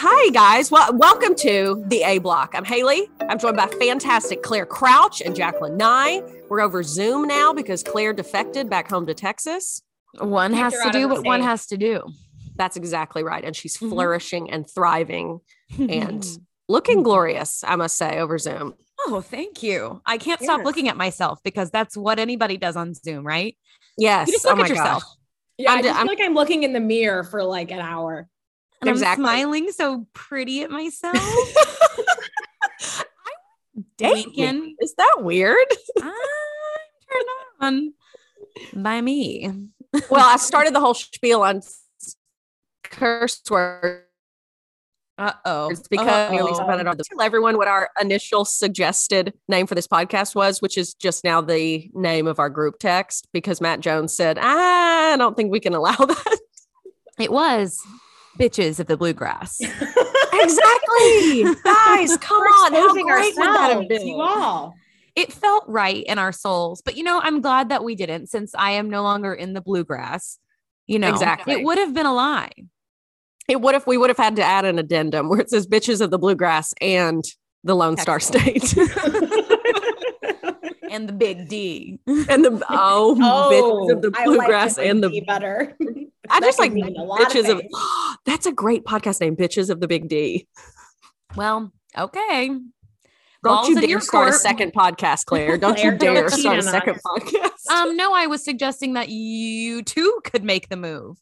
Hi, guys. Well, welcome to the A Block. I'm Haley. I'm joined by fantastic Claire Crouch and Jacqueline Nye. We're over Zoom now because Claire defected back home to Texas. One has to do what one has to do. That's exactly right. And she's Mhm. flourishing and thriving and Mm-hmm. looking glorious, I must say, over Zoom. Oh, thank you. I can't stop looking at myself because that's what anybody does on Zoom, right? Yes. You just oh look my at yourself. gosh. Yeah, I'm i d- just I'm- feel like I'm looking in the mirror for like an hour. And Exactly. I'm smiling so pretty at myself. Winking. me. Is that weird? I'm turned on by me. well, I started the whole spiel on curse words Uh oh. It's because we talked about it on tell everyone what our initial suggested name for this podcast was, which is just now the name of our group text because Matt Jones said, I don't think we can allow that. It was bitches of the bluegrass. exactly. Guys, come We're on. How great would that have been? You all. it felt right in our souls. But you know, I'm glad that we didn't since I am no longer in the bluegrass. You know, Exactly. It would have been a lie. It would if we would have had to add an addendum where it says bitches of the bluegrass and the Lone Star State. And the big D. and the oh, bitches of oh, the I like bluegrass and the D better. I just like lot of bitches of, things. that's a great podcast name, bitches of the big D. Well, okay. Don't Balls you dare start a second podcast, Claire. Don't Claire, you dare start a second podcast. Um, no, I was suggesting that you too could make the move.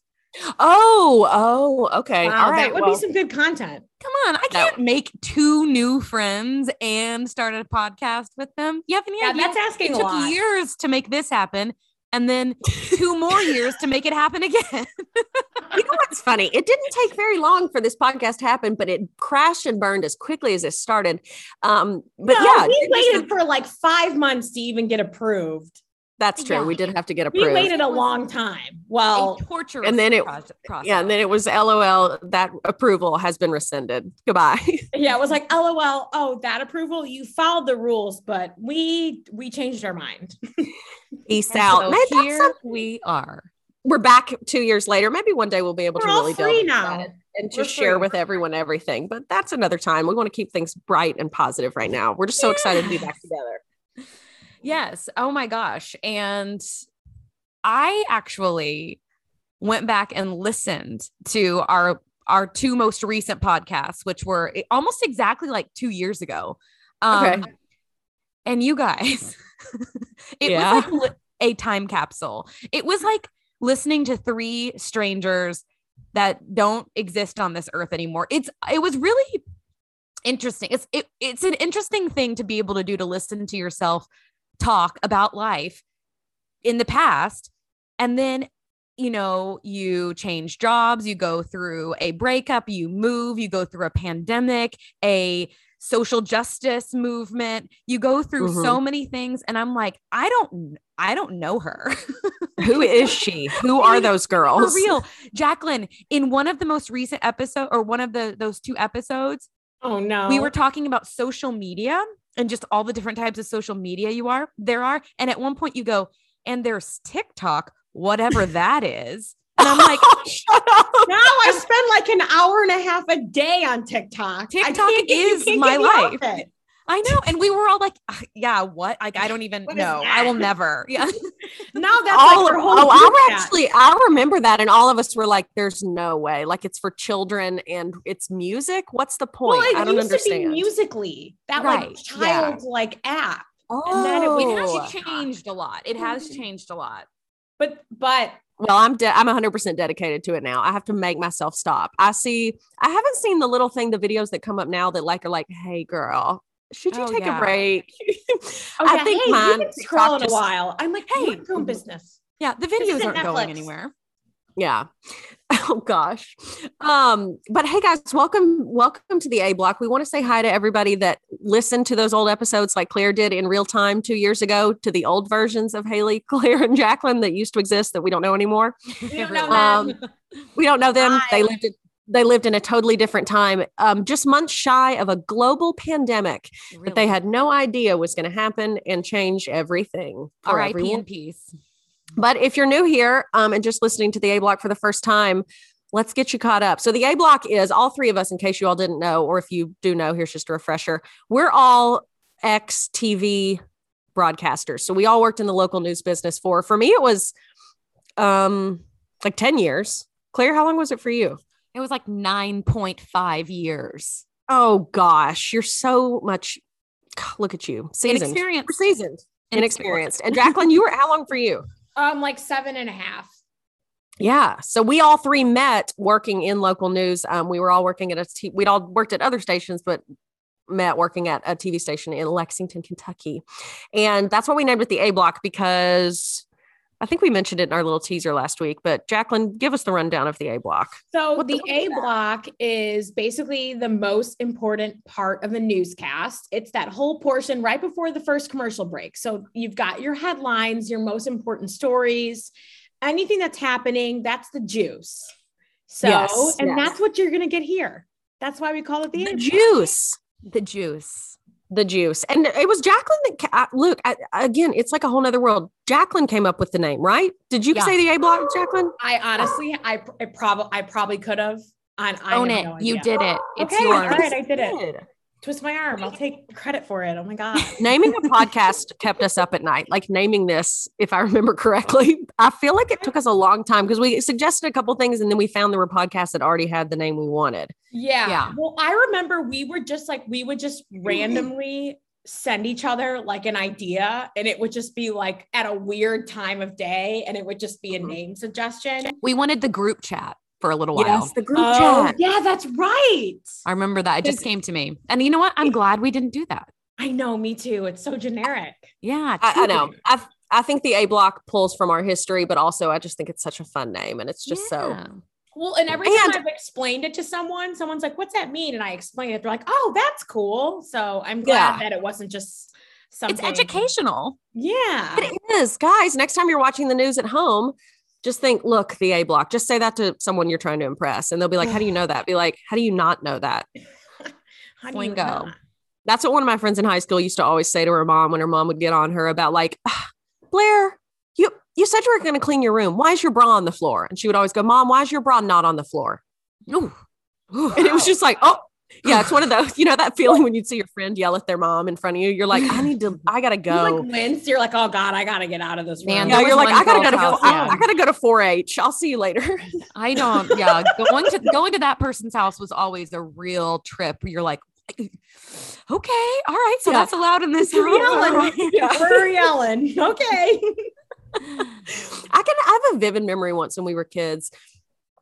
oh, oh, okay. Wow, All right. that would well, be some good content. Come on, I can't make two new friends and start a podcast with them. You have any Yeah, idea? that's asking it took lot. years to make this happen, and then two more years to make it happen again. you know what's funny? It didn't take very long for this podcast to happen, but it crashed and burned as quickly as it started. Um, but No, yeah, we it just- waited for like five months to even get approved. that's true. Yeah. We did have to get approved. We waited a long time. Well, a torturous and then it- proce- process. yeah, and then it was LOL. That approval has been rescinded. Goodbye. yeah, it was like, LOL. Oh, that approval. You followed the rules, but we we changed our mind. Peace And out. so Man, here something- we are. we're back two years later. Maybe one day we'll be able We're to really free delve now. that and just share free. with everyone everything. But that's another time. We want to keep things bright and positive right now. We're just so excited to be back together. Yes. Oh my gosh. And I actually went back and listened to our our two most recent podcasts, which were e- almost exactly like two years ago. Um, Okay. And you guys, it Yeah. was like a time capsule. It was like listening to three strangers that don't exist on this earth anymore. It's it was really interesting. It's it, it's an interesting thing to be able to do to listen to yourself talk about life in the past and then you know you change jobs you go through a breakup you move you go through a pandemic a social justice movement you go through so mm-hmm. many things and i'm like i don't i don't know her Who is she? Who are those girls? for real jacqueline in one of the most recent episode or one of the those two episodes Oh no. we were talking about social media and just all the different types of social media you are there are and at one point you go and there's tiktok whatever that is and i'm like shut up. now I spend like an hour and a half a day on TikTok. TikTok get- is my get me off life. it. i know and we were all like "Ah, yeah what like i don't even know i will never yeah Now that's All, like oh, I actually I remember that, and all of us were like, "There's no way! Like it's for children and it's music. What's the point? Well, it I don't used to be understand." musically that Right, like yeah. child like app. oh, and then it it has changed a lot it has changed a lot But but Well, I'm de- I'm 100% dedicated to it now. I have to make myself stop. I see I haven't seen the little thing the videos that come up now that like are like, "Hey girl, should you Oh, take yeah. a break? Oh, I yeah. think hey, mine been scrolling a while. I'm like, hey, Hey. Mm-hmm. you're business. Yeah, the videos aren't going anywhere. Yeah. Oh gosh. Um, but hey guys, welcome, welcome to the A block. We want to say hi to everybody that listened to those old episodes like Claire did in real time two years ago to the old versions of Haley, Claire, and Jacqueline that used to exist that we don't know anymore. We don't know Um, them. We don't know them. They lived in they lived in a totally different time, um, just months shy of a global pandemic that they had no idea was going to happen and change everything R.I.P. in peace. But if you're new here um, and just listening to the A block for the first time, let's get you caught up. So, the A block is all three of us, in case you all didn't know, or if you do know, here's just a refresher. We're all ex TV broadcasters. So, we all worked in the local news business for, for me, it was um, like 10 years. Claire, how long was it for you? It was like 9.5 years. Oh, gosh, you're so much. Look at you, seasoned. Inexperienced. Seasoned, inexperienced. And Jacqueline, you were how long for you? Um, like seven and a half. Yeah. So we all three met working in local news. Um, we were all working at a, t- we'd all worked at other stations, but met working at a TV station in Lexington, Kentucky. And that's what we named it the A block because I think we mentioned it in our little teaser last week. But Jacqueline, give us the rundown of the A block. So What the the A block is basically the most important part of a newscast. It's that whole portion right before the first commercial break. So you've got your headlines, your most important stories, anything that's happening, that's the juice. So, Yes, and yes. that's what you're going to get here. That's why we call it the, The juice. The juice. The juice. And it was Jacqueline that, ca- uh, look, I, again, it's like a whole nother world. Jacqueline came up with the name, right? Did you Yeah. say the A block, Jacqueline? I honestly, I, I probably, I probably could have. On, I Own it. no you did it. It's Okay, yours. all right, I did it. Good. Twist my arm. I'll take credit for it. Oh my god. naming a podcast kept us up at night like naming this if i remember correctly i feel like it took us a long time because we suggested a couple things and then we found there were podcasts that already had the name we wanted Yeah. Yeah. Well, I remember we were just like, we would just randomly send each other like an idea and it would just be like at a weird time of day and it would just be a Mhm. name suggestion. We wanted the group chat for a little while. Yes, the group Oh, chat yeah, that's right. I remember that. It just came to me. And you know what? I'm glad we didn't do that. I know, me too. It's so generic. Yeah. I, I know i i think the a block pulls from our history but also i just think it's such a fun name and it's just so Yeah. Well, and every time And- I've explained it to someone, someone's like, what's that mean? And I explain it. They're like, oh, that's cool. So I'm glad Yeah. that it wasn't just something. It's educational. Yeah. it is guys next time you're watching the news at home just think look the a block just say that to someone you're trying to impress and they'll be like how do you know that be like how do you not know that How do you not? That's what one of my friends in high school used to always say to her mom when her mom would get on her about like, "Ah, Blair, you you said you were going to clean your room. Why is your bra on the floor? And she would always go, Mom, why is your bra not on the floor? Ooh. Ooh. And it was just like, oh, yeah, it's one of those, you know, that feeling when you'd see your friend yell at their mom in front of you. You're like, I need to, I gotta You go. like wince. You're like, oh God, I gotta get out of this Man, room. yeah, you're like, I gotta go to, girl's I, house, I gotta go to 4-H. I'll see you later. I don't. Yeah, going to going to that person's house was always a real trip. You're like, okay, all right, so Yeah. that's allowed in this We're yelling. Yeah. We're yelling. Okay. I can I have a vivid memory once when we were kids.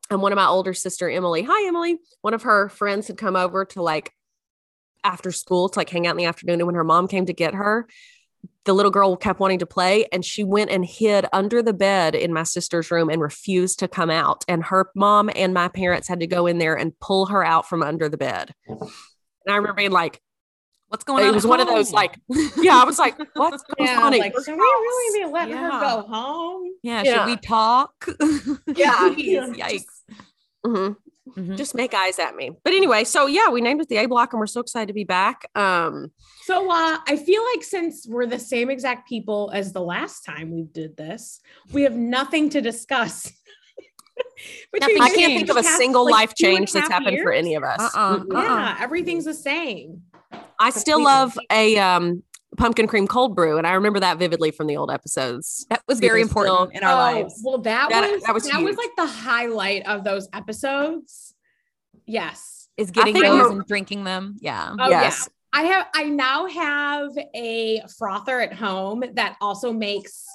And one of my older sister, Emily, hi Emily, one of her friends had come over to like after school to like hang out in the afternoon. And when her mom came to get her, the little girl kept wanting to play and she went and hid under the bed in my sister's room and refused to come out. And her mom and my parents had to go in there and pull her out from under the bed. And I remember being like, What's going on? it was at one of those like, yeah, I was like, what's going Yeah. on? Like, your should we really be letting her go home? yeah, Yeah. Should we talk? Yeah. Jeez, yikes. Mhm. Mhm. just make eyes at me. But anyway, so yeah, we named it the A block and we're so excited to be back. Um So uh, I feel like since we're the same exact people as the last time we did this, we have nothing to discuss. Between Nothing I can't think of a past, single like, life two and a change that's half happened for any of us. Uh-uh. Yeah, everything's the same. I still love a um pumpkin cream cold brew and I remember that vividly from the old episodes. That was very It was still- important in our oh, lives. well, that, That- was that was that was like the highlight of those episodes. Yes. Is getting those and drinking them. Yeah. Oh yes. yeah. I have I now have a frother at home that also makes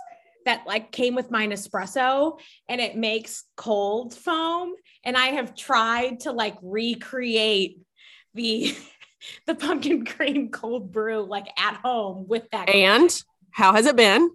that like came with my Nespresso and it makes cold foam and I have tried to like recreate the the pumpkin cream cold brew like at home with that. And how has it been?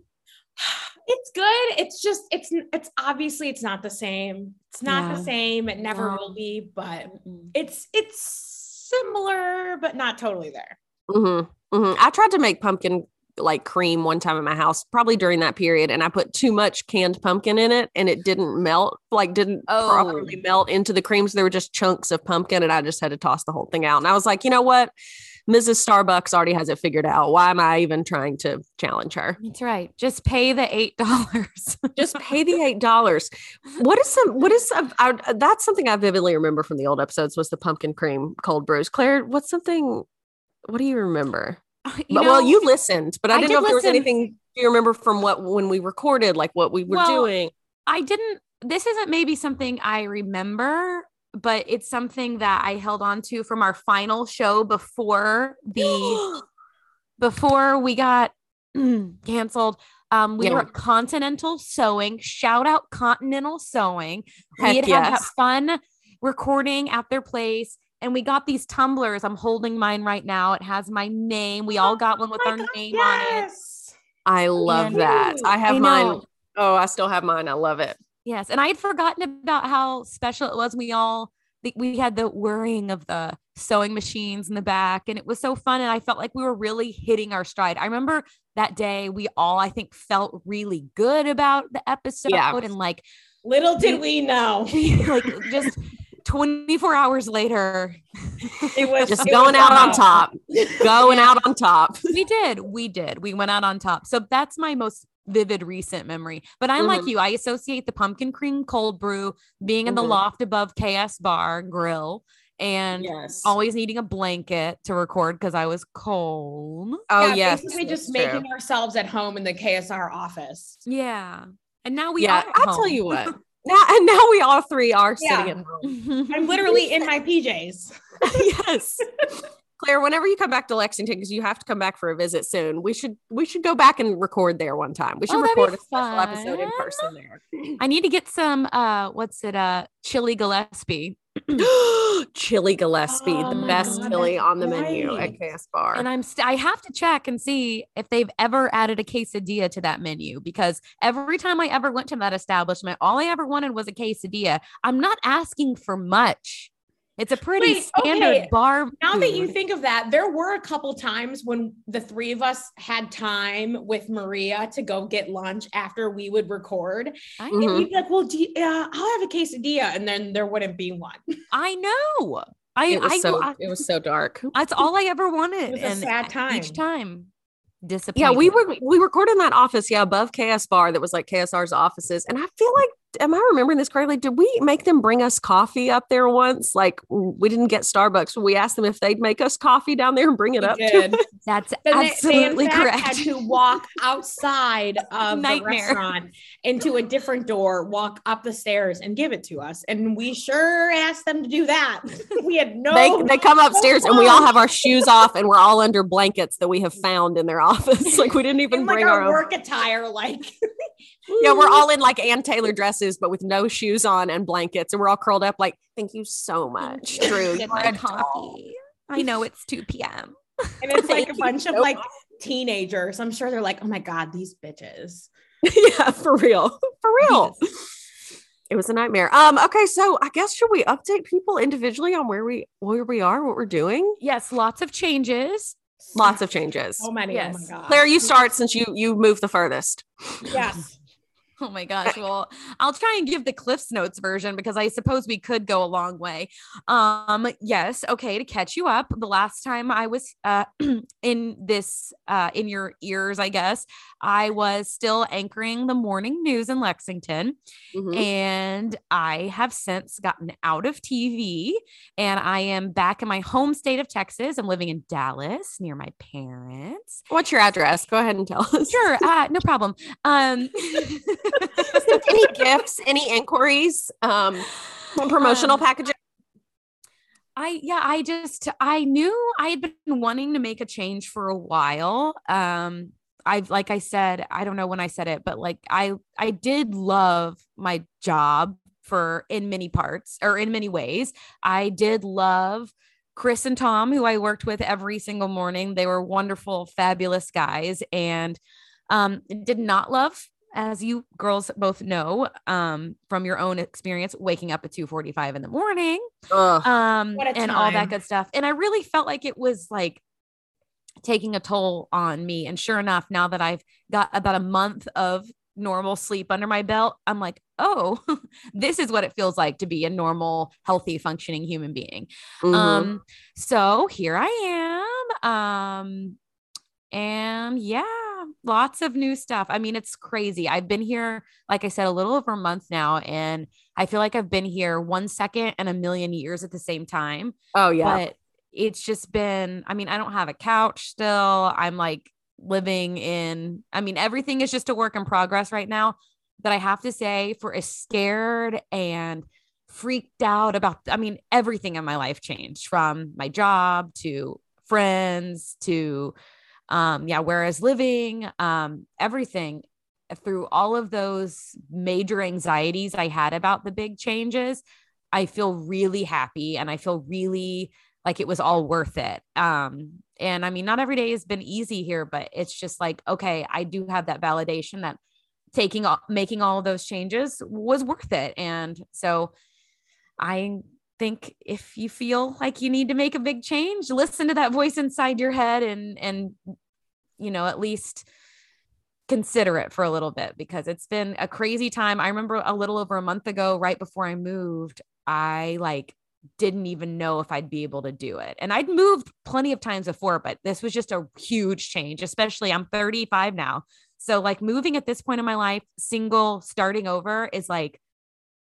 It's good. It's just it's it's obviously it's not the same. It's not Yeah. the same. It never No. will be, but it's it's similar but not totally there. hmm hmm I tried to make pumpkin like cream one time in my house, probably during that period, and I put too much canned pumpkin in it, and it didn't melt, like didn't Oh. properly melt into the cream. So there were just chunks of pumpkin, and I just had to toss the whole thing out. And I was like, you know what? Mrs. Starbucks already has it figured out. Why am I even trying to challenge her? That's right. Just pay the eight dollars. Just pay the eight dollars. What is some? What is some? I, that's something I vividly remember from the old episodes was the pumpkin cream cold brews. Claire, what's something? What do you remember? You but, well, you listened, but I I didn't did know if there was anything do you remember from what when we recorded, like what we were Well, doing. I didn't. This isn't maybe something I remember, but it's something that I held on to from our final show before the before we got canceled. Um, we Yeah. were at Continental Sewing. Shout out Continental Sewing. Heck we had had that fun recording at their place. And we got these tumblers. I'm holding mine right now. It has my name. We all oh got one with Oh our God, name on it. I love And- that. I have I mine. Oh, I still have mine. I love it. Yes, and I had forgotten about how special it was. We all we had the whirring of the sewing machines in the back, and it was so fun. And I felt like we were really hitting our stride. I remember that day we all I think felt really good about the episode, yeah. and like Little did we know. like just 24 hours later, It was Just it going was out on top. Going out on top. we did, we did, we went out on top. So that's my most vivid recent memory. But I'm like Mhm. you, I associate the pumpkin cream cold brew being in the Mhm. loft above KS Bar Grill and Yes. always needing a blanket to record because I was cold. Oh yeah, yes. basically just true. making ourselves at home in the KSR office. Yeah. And now we yeah, are. at I'll tell you what. Now and now we all three are Yeah. sitting at home. I'm literally in my PJs. yes. Claire, whenever you come back to Lexington, because you have to come back for a visit soon, we should we should go back and record there one time. We should Oh, record a special episode in person there. I need to get some uh what's it uh chili Gillespie. chili Gillespie, Oh the best God, chili on the menu at KS Bar. And I'm st- I have to check and see if they've ever added a quesadilla to that menu because every time I ever went to that establishment, all I ever wanted was a quesadilla. I'm not asking for much. It's a pretty Wait, standard okay. bar. Now that you think of that, there were a couple times when the three of us had time with Maria to go get lunch after we would record. I. And you'd be like, well, do you, uh, I'll have a quesadilla. And then there wouldn't be one. I know. I, it was I, so I- it was so dark. that's all I ever wanted. It was a and sad time. Each time, disappointed. Yeah, we were we recorded in that office, yeah, above KS Bar that was like KSR's offices. And I feel like am I remembering this correctly? Did we make them bring us coffee up there once? Like we didn't get Starbucks. We asked them if they'd make us coffee down there and bring it We up did. That's Then absolutely they, in correct. Had to walk outside of the restaurant into a different door, walk up the stairs, and give it to us. And we sure asked them to do that. we had no. They, they come upstairs and we all have our shoes off and we're all under blankets that we have found in their office. Like we didn't even in like bring our, our own. work attire, like Yeah, we're all in like Ann Taylor dresses, but with no shoes on and blankets, and we're all curled up. Like, thank you so much, you. Drew. Get my coffee. I know it's 2 p.m. and it's like a you bunch of like much. teenagers. I'm sure they're like, oh my god, these bitches. yeah, for real, for real. It was a nightmare. Um. Okay, so I guess should we update people individually on where we where we are, what we're doing? Yes, lots of changes. Lots of changes. So many. Oh Yes. my god. Claire, you start since you you moved the furthest. Yes. Oh my gosh. Well, I'll try and give the Cliffs Notes version because I suppose we could go a long way. Um, yes, okay, to catch you up. The last time I was uh in this uh in your ears, I guess, I was still anchoring the morning news in Lexington. Mhm. And I have since gotten out of TV and I am back in my home state of Texas. I'm living in Dallas near my parents. What's your address? Go ahead and tell us. Sure, uh, no problem. Um, any gifts? Any inquiries? Um, promotional Um, packages. I yeah, I just I knew I had been wanting to make a change for a while. Um I've like I said, I don't know when I said it, but like I I did love my job for in many parts or in many ways. I did love Chris and Tom, who I worked with every single morning. They were wonderful, fabulous guys, and um, did not love, as you girls both know um, from your own experience, waking up at two forty-five in the morning, Ugh. um, What a and all that good stuff. And I really felt like it was like taking a toll on me. And sure enough, now that I've got about a month of normal sleep under my belt, I'm like, oh, this is what it feels like to be a normal, healthy, functioning human being. Mhm. Um, so here I am. Um, and yeah, lots of new stuff. I mean, it's crazy. I've been here, like I said, a little over a month now, and I feel like I've been here one second and a million years at the same time. oh yeah. But it's just been, I mean, I don't have a couch still. I'm like living in, I mean, everything is just a work in progress right now. But I have to say, for as scared and freaked out about, I mean, everything in my life changed from my job to friends to, um, yeah, whereas living, um, everything through all of those major anxieties I had about the big changes. I feel really happy and I feel really like it was all worth it. Um, and I mean, not every day has been easy here, but it's just like, okay, I do have that validation that taking all, making all of those changes was worth it. And so I think if you feel like you need to make a big change, listen to that voice inside your head and, and, you know, at least consider it for a little bit because it's been a crazy time. I remember a little over a month ago, right before I moved, I like didn't even know if I'd be able to do it. And I'd moved plenty of times before, but this was just a huge change, especially I'm 35 now. So like moving at this point in my life, single, starting over is like,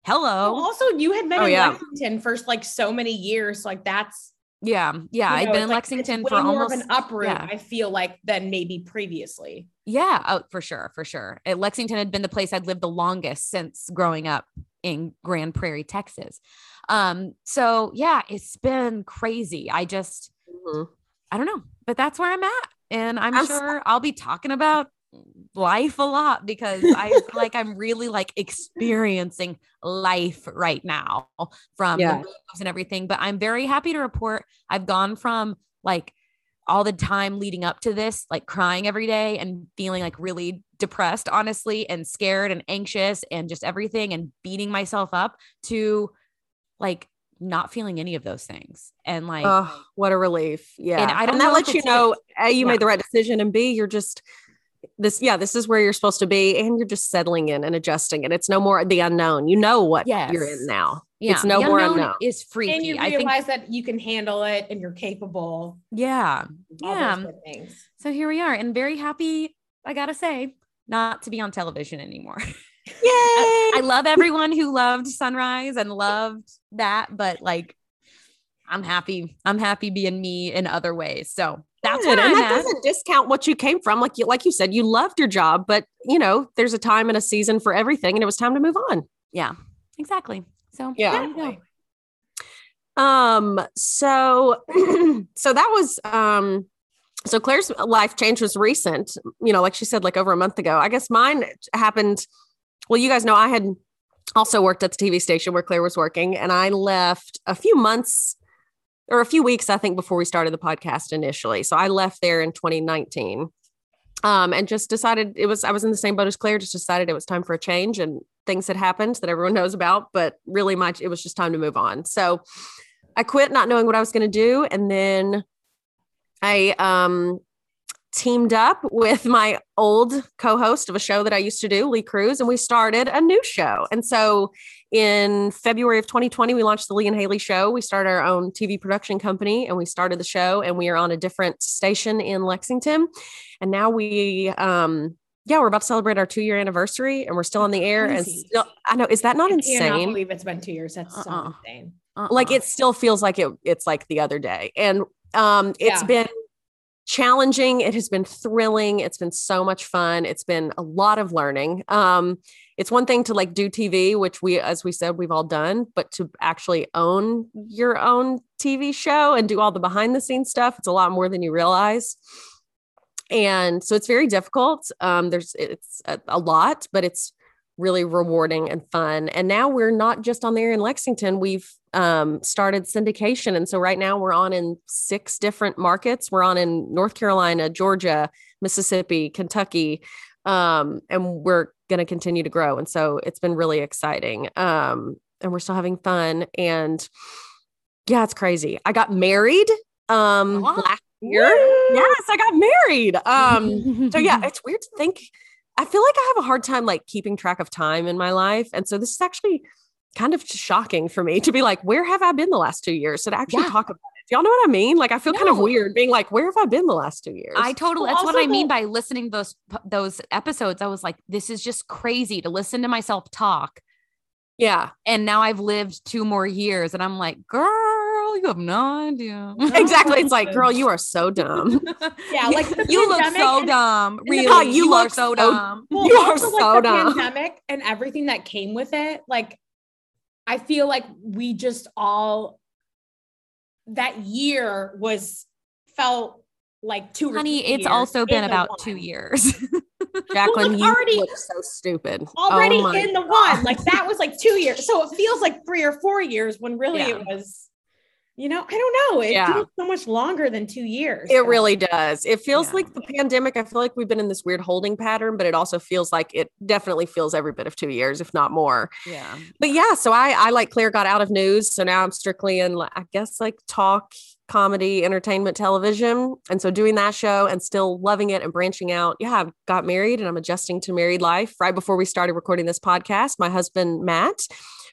hello. Also, you had been Oh, in yeah. Lexington for like so many years. Like that's Yeah. Yeah. you I've know, been in like- Lexington for almost an uproot. yeah. I feel like than maybe previously. Yeah, oh, for sure, for sure. Uh, Lexington had been the place I'd lived the longest since growing up in Grand Prairie, Texas. Um, so yeah, it's been crazy. I just, Mhm. I don't know, but that's where I'm at, and I'm, I'm so- sure I'll be talking about life a lot because I feel like I'm really like experiencing life right now from Yeah. and everything. But I'm very happy to report I've gone from like all the time leading up to this, like crying every day and feeling like really depressed, honestly, and scared and anxious and just everything and beating myself up to like not feeling any of those things. And like, Oh, what a relief. Yeah. And I don't that know if lets you know A, you Yeah. made the right decision, and B, you're just this, yeah, this is where you're supposed to be, and you're just settling in and adjusting. And it's no more the unknown. You know what you're in now. yeah, it's no the more unknown unknown. is freaky. And you I think, realize that you can handle it and you're capable. yeah, all yeah. those good things. So here we are, and very happy. I gotta say, not to be on television anymore. Yay. I love everyone who loved Sunrise and loved that, but like, I'm happy. I'm happy being me in other ways. So that's what and I'm that at. doesn't discount what you came from. Like you, like you said, you loved your job, but you know, there's a time and a season for everything, and it was time to move on. Yeah, exactly. So Yeah. there you go. Definitely. Um, so so that was um so Claire's life change was recent, you know, like she said, like over a month ago. I guess mine happened. Well, you guys know I had also worked at the TV station where Claire was working, and I left a few months or a few weeks, I think, before we started the podcast initially. So I left there in 2019. Um, and just decided it was I was in the same boat as Claire, just decided it was time for a change and things had happened that everyone knows about, but really much it was just time to move on. So I quit not knowing what I was going to do. And then I um, teamed up with my old co host of a show that I used to do, Lee Cruse, and we started a new show. And so in February of 2020, we launched the Lee and Haley Show. We started our own TV production company and we started the show, and we are on a different station in Lexington. And now we, um, yeah, we're about to celebrate our two year anniversary and we're still on the air. And still, I know, is that not insane? I insane? believe it's been two years. That's so Uh-uh. insane. like Uh-uh. it still feels like it it's like the other day and um it's Yeah. been challenging it has been thrilling it's been so much fun it's been a lot of learning um it's one thing to like do tv which we as we said we've all done but to actually own your own tv show and do all the behind the scenes stuff it's a lot more than you realize and so it's very difficult um there's it's a, a lot but it's really rewarding and fun. And now we're not just on there in Lexington. We've um, started syndication. And so right now we're on in six different markets. We're on in North Carolina, Georgia, Mississippi, Kentucky. Um, and we're going to continue to grow. And so it's been really exciting. Um, and we're still having fun. And yeah, it's crazy. I got married um Wow. last year. Yes, I got married. Um so yeah, it's weird to think. I feel like I have a hard time like keeping track of time in my life. And so this is actually kind of shocking for me to be like, where have I been the last two years? So to actually Yeah. talk about y'all know what I mean? Like I feel kind of weird being like, where have I been the last two years? I totally Well, that's what I mean the- by listening to those those episodes. I was like, this is just crazy to listen to myself talk. yeah. And now I've lived two more years and I'm like, girl, you have no idea. Exactly. It's like, girl, you are so dumb. Yeah, like you look so and- dumb. the- Really, Yeah, you, you look so so- dumb. Well, You are so like the dumb. pandemic and everything that came with it. Like, I feel like we just all that year was felt like two. or Honey, three it's years also been about one. two years. Jacqueline, look, you already- look so stupid. already Oh my in the one. Like that was like two years. So it feels like three or four years when really Yeah. it was, you know, I don't know. It Yeah. feels so much longer than two years. It really does. It feels Yeah. like the pandemic. I feel like we've been in this weird holding pattern, but it also feels like it definitely feels every bit of two years, if not more. yeah. But yeah, so I, I like Claire got out of news. So now I'm strictly in, I guess, like talk, comedy, entertainment, television. And so doing that show and still loving it and branching out. Yeah, I've got married and I'm adjusting to married life. Right before we started recording this podcast, my husband, Matt,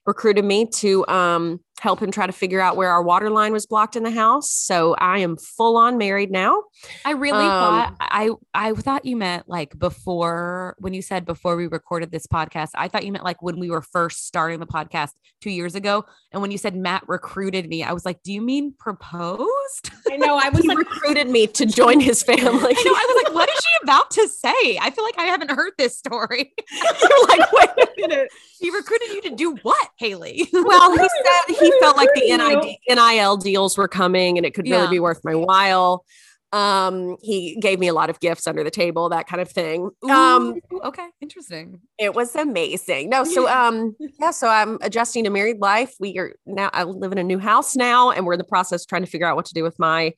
recruited me to um, help him try to figure out where our water line was blocked in the house. So I am full on married now. I really Um, thought I I thought you meant like before when you said before we recorded this podcast. I thought you meant like when we were first starting the podcast two years ago. And when you said Matt recruited me, I was like, do you mean proposed? I know. I was like, recruited me to join his family. I know. I was like, what is she about to say? I feel like I haven't heard this story. You're like, wait a minute. he recruited you to do what, Haley? Well, he said he felt like the NID, NIL deals were coming and it could really Yeah. be worth my while. Um, he gave me a lot of gifts under the table, that kind of thing. Um, Ooh, okay, interesting. it was amazing. No, so um, yeah, so I'm adjusting to married life. We are now I live in a new house now, and we're in the process of trying to figure out what to do with my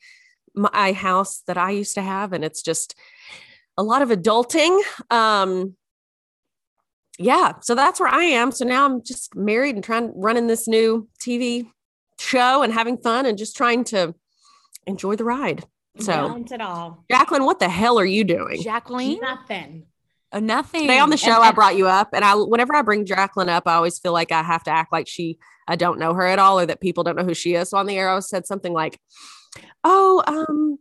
my house that I used to have, and it's just a lot of adulting. Um, yeah, so that's where I am. So now I'm just married and trying running this new TV show and having fun and just trying to enjoy the ride. So, balance it all. Jacqueline, what the hell are you doing? Jacqueline, Nothing. uh, nothing. Today on the show, And- I brought you up, and I whenever I bring Jacqueline up, I always feel like I have to act like she I don't know her at all, or that people don't know who she is. So on the air, I said something like, "Oh, um."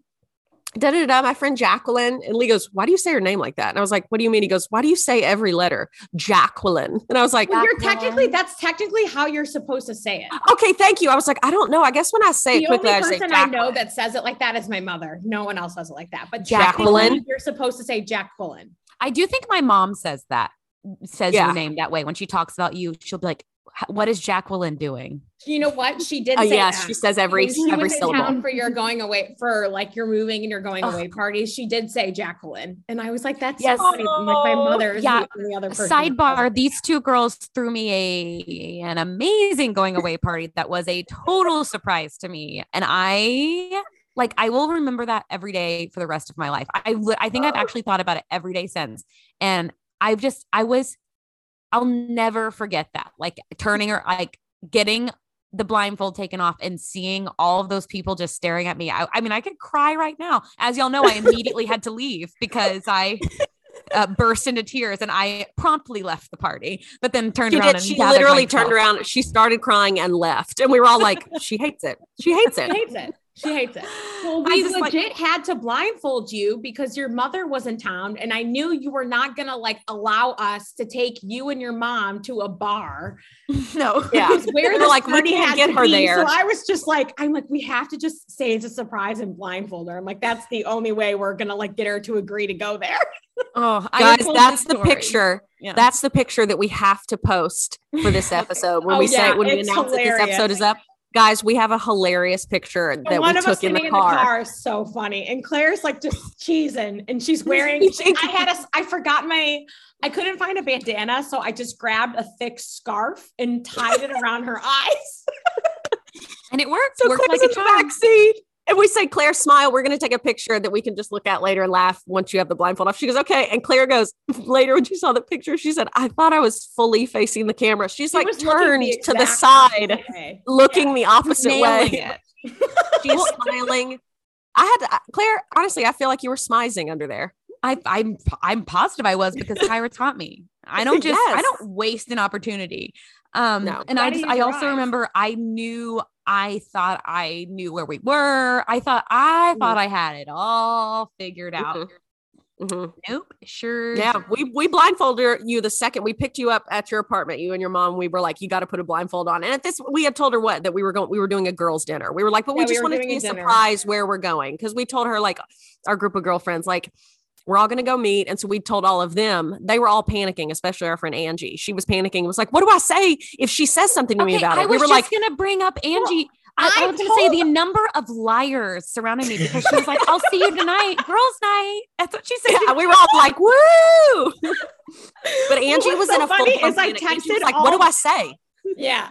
Da, da, da, my friend Jacqueline. And Lee goes, Why do you say her name like that? And I was like, What do you mean? He goes, Why do you say every letter? Jacqueline. And I was like, Well, you're technically that's technically how you're supposed to say it. Okay, thank you. I was like, I don't know. I guess when I say the it quickly, only I person I know Jacqueline. that says it like that is my mother. No one else says it like that. But Jacqueline? you're supposed to say Jacqueline. I do think my mom says that, says Yeah. your name that way. When she talks about you, she'll be like, "H- what is Jacqueline doing? You know what? She did Oh, say yes, that. she says every she every was syllable. town for your going away for like you're moving and you're going Ugh. away parties. She did say Jacqueline, and I was like, "That's Yes. so funny." Like my oh, mother is Yeah. the other person. Sidebar: These two girls threw me a an amazing going away party that was a total surprise to me, and I like I will remember that every day for the rest of my life. I li- I think I've oh. actually thought about it every day since, and I've just I was I'll never forget that like turning or like getting the blindfold taken off and seeing all of those people just staring at me. I, I mean, I could cry right now. As y'all know, I immediately had to leave because I uh, burst into tears and I promptly left the party, but then turned She around did. and She literally myself. turned around. She started crying and left, and we were all like, "She hates it. She hates it. She hates it. She hates it. Well, we just, like- legit had to blindfold you because your mother was in town, and I knew you were not gonna like allow us to take you and your mom to a bar. no. Yeah. Where We're like, we can't get her be. there. So I was just like, I'm like, we have to just say it's a surprise and blindfold her. I'm like, that's the only way we're gonna like get her to agree to go there. Oh, I Guys, that's the story. picture. Yeah. That's the picture that we have to post for this episode when Oh, we say yeah, when we announce that this episode is up. Guys, we have a hilarious picture The that one we of us took in sitting the car. is so funny. And Claire's like just cheesing and she's wearing, I had a, I forgot my, I couldn't find a bandana. So I just grabbed a thick scarf and tied it around her eyes. And it worked. So worked Claire's like a in the back seat. And we say, Claire, smile. We're going to take a picture that we can just look at later and laugh once you have the blindfold off. She goes, okay. And Claire goes, later when she saw the picture, she said, I thought I was fully facing the camera. She's She like turned the to the side, way. looking the opposite Nailing way. She's smiling. I had to, Claire, honestly, I feel like you were smizing under there. I, I'm I'm positive I was because Tyra taught me. I don't just I don't waste an opportunity. Um No. and I just I also remember I knew I thought I knew where we were. I thought I Mhm. thought I had it all figured out. Mhm. Mhm. Nope, sure. Yeah, we we blindfolded you the second we picked you up at your apartment. You and your mom. We were like, you got to put a blindfold on. And at this, we had told her what that we were going. We were doing a girls' dinner. We were like, but we Yeah, we just wanted to be a a dinner. surprise where we're going because we told her like our group of girlfriends like. We're all going to go meet. And so we told all of them, they were all panicking, especially our friend Angie. She was panicking, It was like, What do I say if she says something to me about I it? We was were just like, gonna bring up Angie. I, I I was gonna say the number of liars surrounding me because she was like, "I'll see you tonight, girls' night." That's what she said. yeah, we were all like, Woo. but Angie what's was so in a full funny blown is I was texted like, What do I say? Yeah.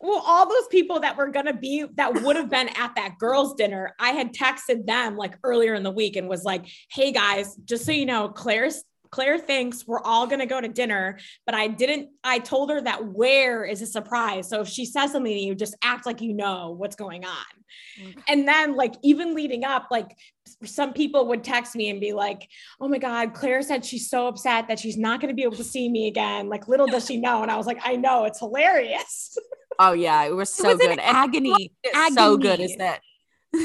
Well, all those people that were going to be, that would have been at that girls' dinner, I had texted them like earlier in the week and was like, hey guys, just so you know, Claire's. Claire thinks we're all going to go to dinner, but I didn't. I told her that where is a surprise. So if she says something to you, just act like you know what's going on. Okay. And then, like, even leading up, like, some people would text me and be like, oh my God, Claire said she's so upset that she's not going to be able to see me again. Like, little does she know. And I was like, I know, it's hilarious. Oh yeah, it was It so was good. an And agony. so good is that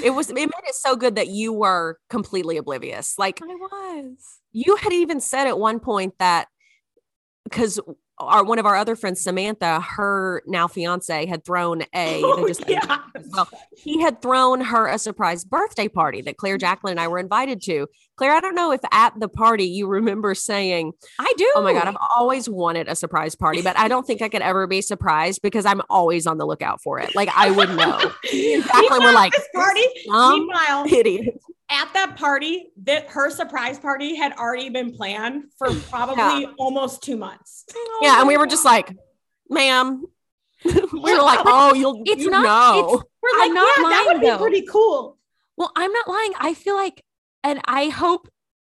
it was it made it so good that you were completely oblivious. Like I was. you had even said at one point that because our one of our other friends, Samantha, her now fiance had thrown a Oh, just yeah. well, he had thrown her a surprise birthday party that Claire mm. Jacqueline and I were invited to. Claire, I don't know if at the party you remember saying, I do. Oh my God, I've always wanted a surprise party, but I don't think I could ever be surprised because I'm always on the lookout for it. Like I would know. Jacqueline were like, party. Meanwhile, idiot. At that party, that her surprise party had already been planned for probably almost two months. Yeah. And we were just like, ma'am. we were like, oh, you'll It's you not- know. We're I'm like, not yeah, that would be though. pretty cool. Well, I'm not lying. I feel like, and I hope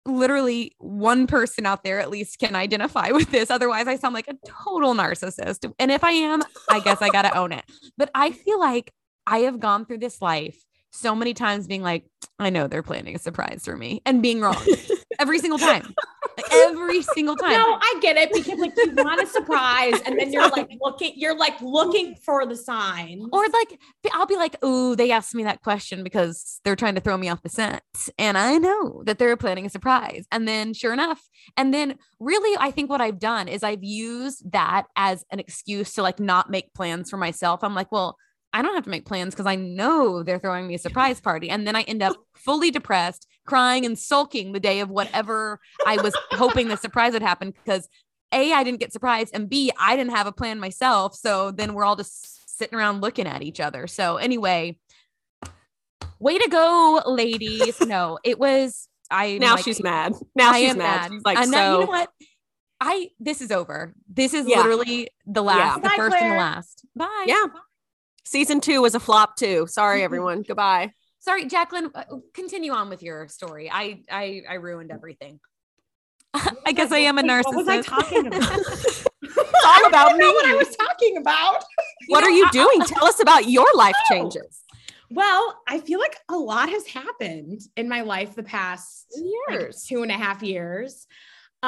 literally one person out there at least can identify with this. Otherwise, I sound like a total narcissist. And if I am, I guess I got to own it. But I feel like I have gone through this life so many times being like, I know they're planning a surprise for me and being wrong every single time. Like, every single time. No, I get it because like you want a surprise, and then you're like looking, you're like looking for the sign. Or like I'll be like, "Ooh, they asked me that question because they're trying to throw me off the scent." And I know that they're planning a surprise. And then sure enough, and then really I think what I've done is I've used that as an excuse to like not make plans for myself. I'm like, "Well, I don't have to make plans because I know they're throwing me a surprise party." And then I end up fully depressed, crying and sulking the day of whatever I was hoping the surprise would happen because a, I didn't get surprised, and B, I didn't have a plan myself. So then we're all just sitting around looking at each other. So anyway, way to go, ladies. No, it was I Now like, she's mad. Now I she's am mad. mad. She's like, and now, so you know what? I this is over. This is Yeah. literally the last, the Bye, first and the last. Bye. yeah. Season two was a flop too. Sorry, everyone. Goodbye. Sorry, Jacqueline. uh, Continue on with your story. I I I ruined everything. I guess I am a Wait, narcissist. What was I talking about? Talk about I don't know what I was talking about. What know, are you I- doing? Tell us about your life changes. Well, I feel like a lot has happened in my life the past like, Years. two and a half years.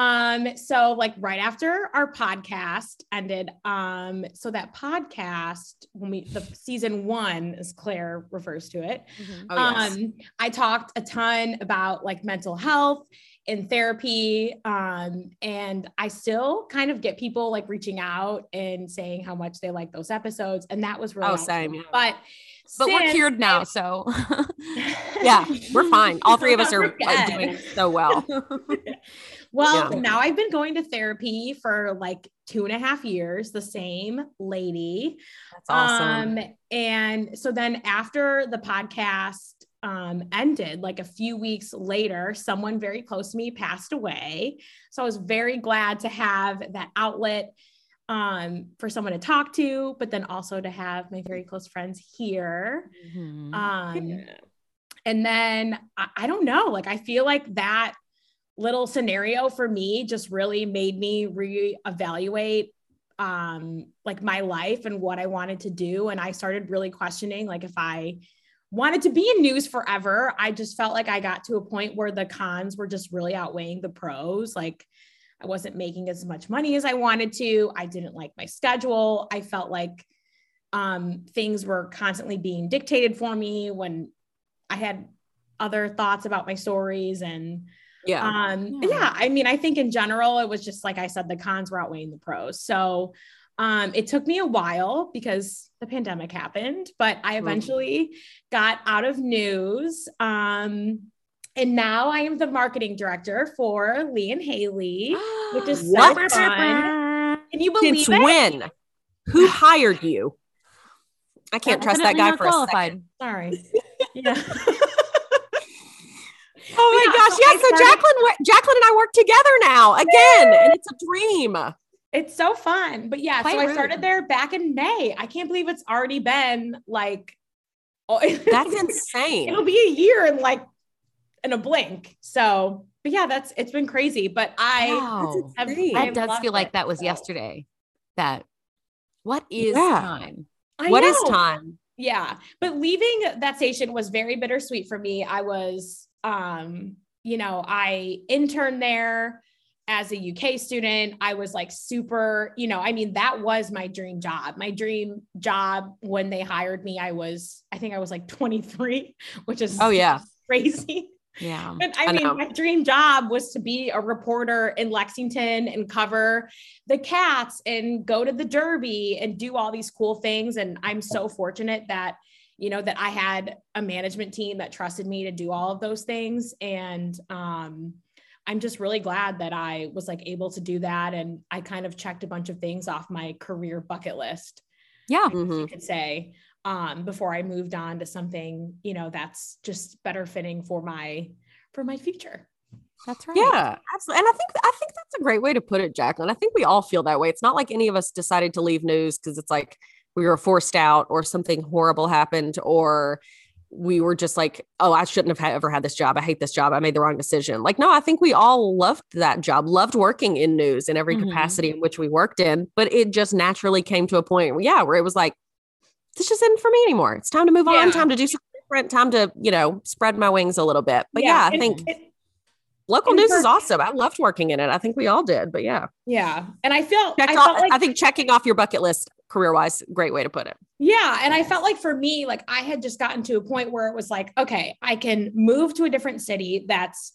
Um, so like right after our podcast ended, um, so that podcast when we the season one, as Claire refers to it, Mhm. Oh, yes. um, I talked a ton about like mental health and therapy. Um, and I still kind of get people like reaching out and saying how much they like those episodes. And that was really Oh, awesome. same, yeah. But But we're cured now, so yeah, we're fine. All three of us are uh, doing so well. Well, Yeah. now I've been going to therapy for like two and a half years, the same lady. That's awesome. Um, and so then after the podcast um, ended, like a few weeks later, someone very close to me passed away. So I was very glad to have that outlet um, for someone to talk to, but then also to have my very close friends here. Mhm. Um, and then I, I don't know, like I feel like that little scenario for me just really made me reevaluate um like my life and what I wanted to do. And I started really questioning like if I wanted to be in news forever, I just felt like I got to a point where the cons were just really outweighing the pros. Like I wasn't making as much money as I wanted to. I didn't like my schedule. I felt like um, things were constantly being dictated for me when I had other thoughts about my stories and yeah. um Yeah. yeah. I mean I think in general it was just like I said the cons were outweighing the pros. So um it took me a while because the pandemic happened, but I eventually got out of news um and now I am the marketing director for Lee and Haley. which is so What? fun. Can you believe Since it? when? Who hired you? I can't trust that guy not for a second. qualified. Sorry. Yeah. Oh my Yeah, gosh! so Yeah, so started- Jacqueline, Jacqueline and I work together now again, and it's a dream. It's so fun. But yeah, Quite so I started there back in May. I can't believe it's already been like oh, That's insane. it'll be a year in like in a blink. So, but yeah, that's it's been crazy. But I Wow. have, I That does loved feel like it, that was so. yesterday. That what is Yeah. time? I What is know. time? Yeah. But leaving that station was very bittersweet for me. I was, um, you know, I interned there as a UK student. I was like super, you know, I mean, that was my dream job. My dream job when they hired me, I was, I think I was like 23, which is Oh yeah, crazy. Yeah. But I, I mean, know. my dream job was to be a reporter in Lexington and cover the cats and go to the Derby and do all these cool things. And I'm so fortunate that, you know, that I had a management team that trusted me to do all of those things. And um, I'm just really glad that I was like able to do that. And I kind of checked a bunch of things off my career bucket list Yeah. Mhm. you could say um before i moved on to something you know that's just better fitting for my for my future That's right. yeah, absolutely. And I think I think that's a great way to put it, Jacqueline. I think we all feel that way. It's not like any of us decided to leave news because it's like we were forced out or something horrible happened or we were just like, oh, I shouldn't have ha- ever had this job. I hate this job. I made the wrong decision. Like, no, I think we all loved that job, loved working in news in every Mhm. capacity in which we worked in. But it just naturally came to a point, where, yeah, where it was like, this just isn't for me anymore. It's time to move Yeah. on. Time to do something different. Time to, you know, spread my wings a little bit. But yeah, I think it- local news is awesome. I loved working in it. I think we all did. But yeah, yeah and i felt i off- felt like I think checking off your bucket list career wise, great way to put it. yeah and i felt like for me like i had just gotten to a point where it was like okay i can move to a different city that's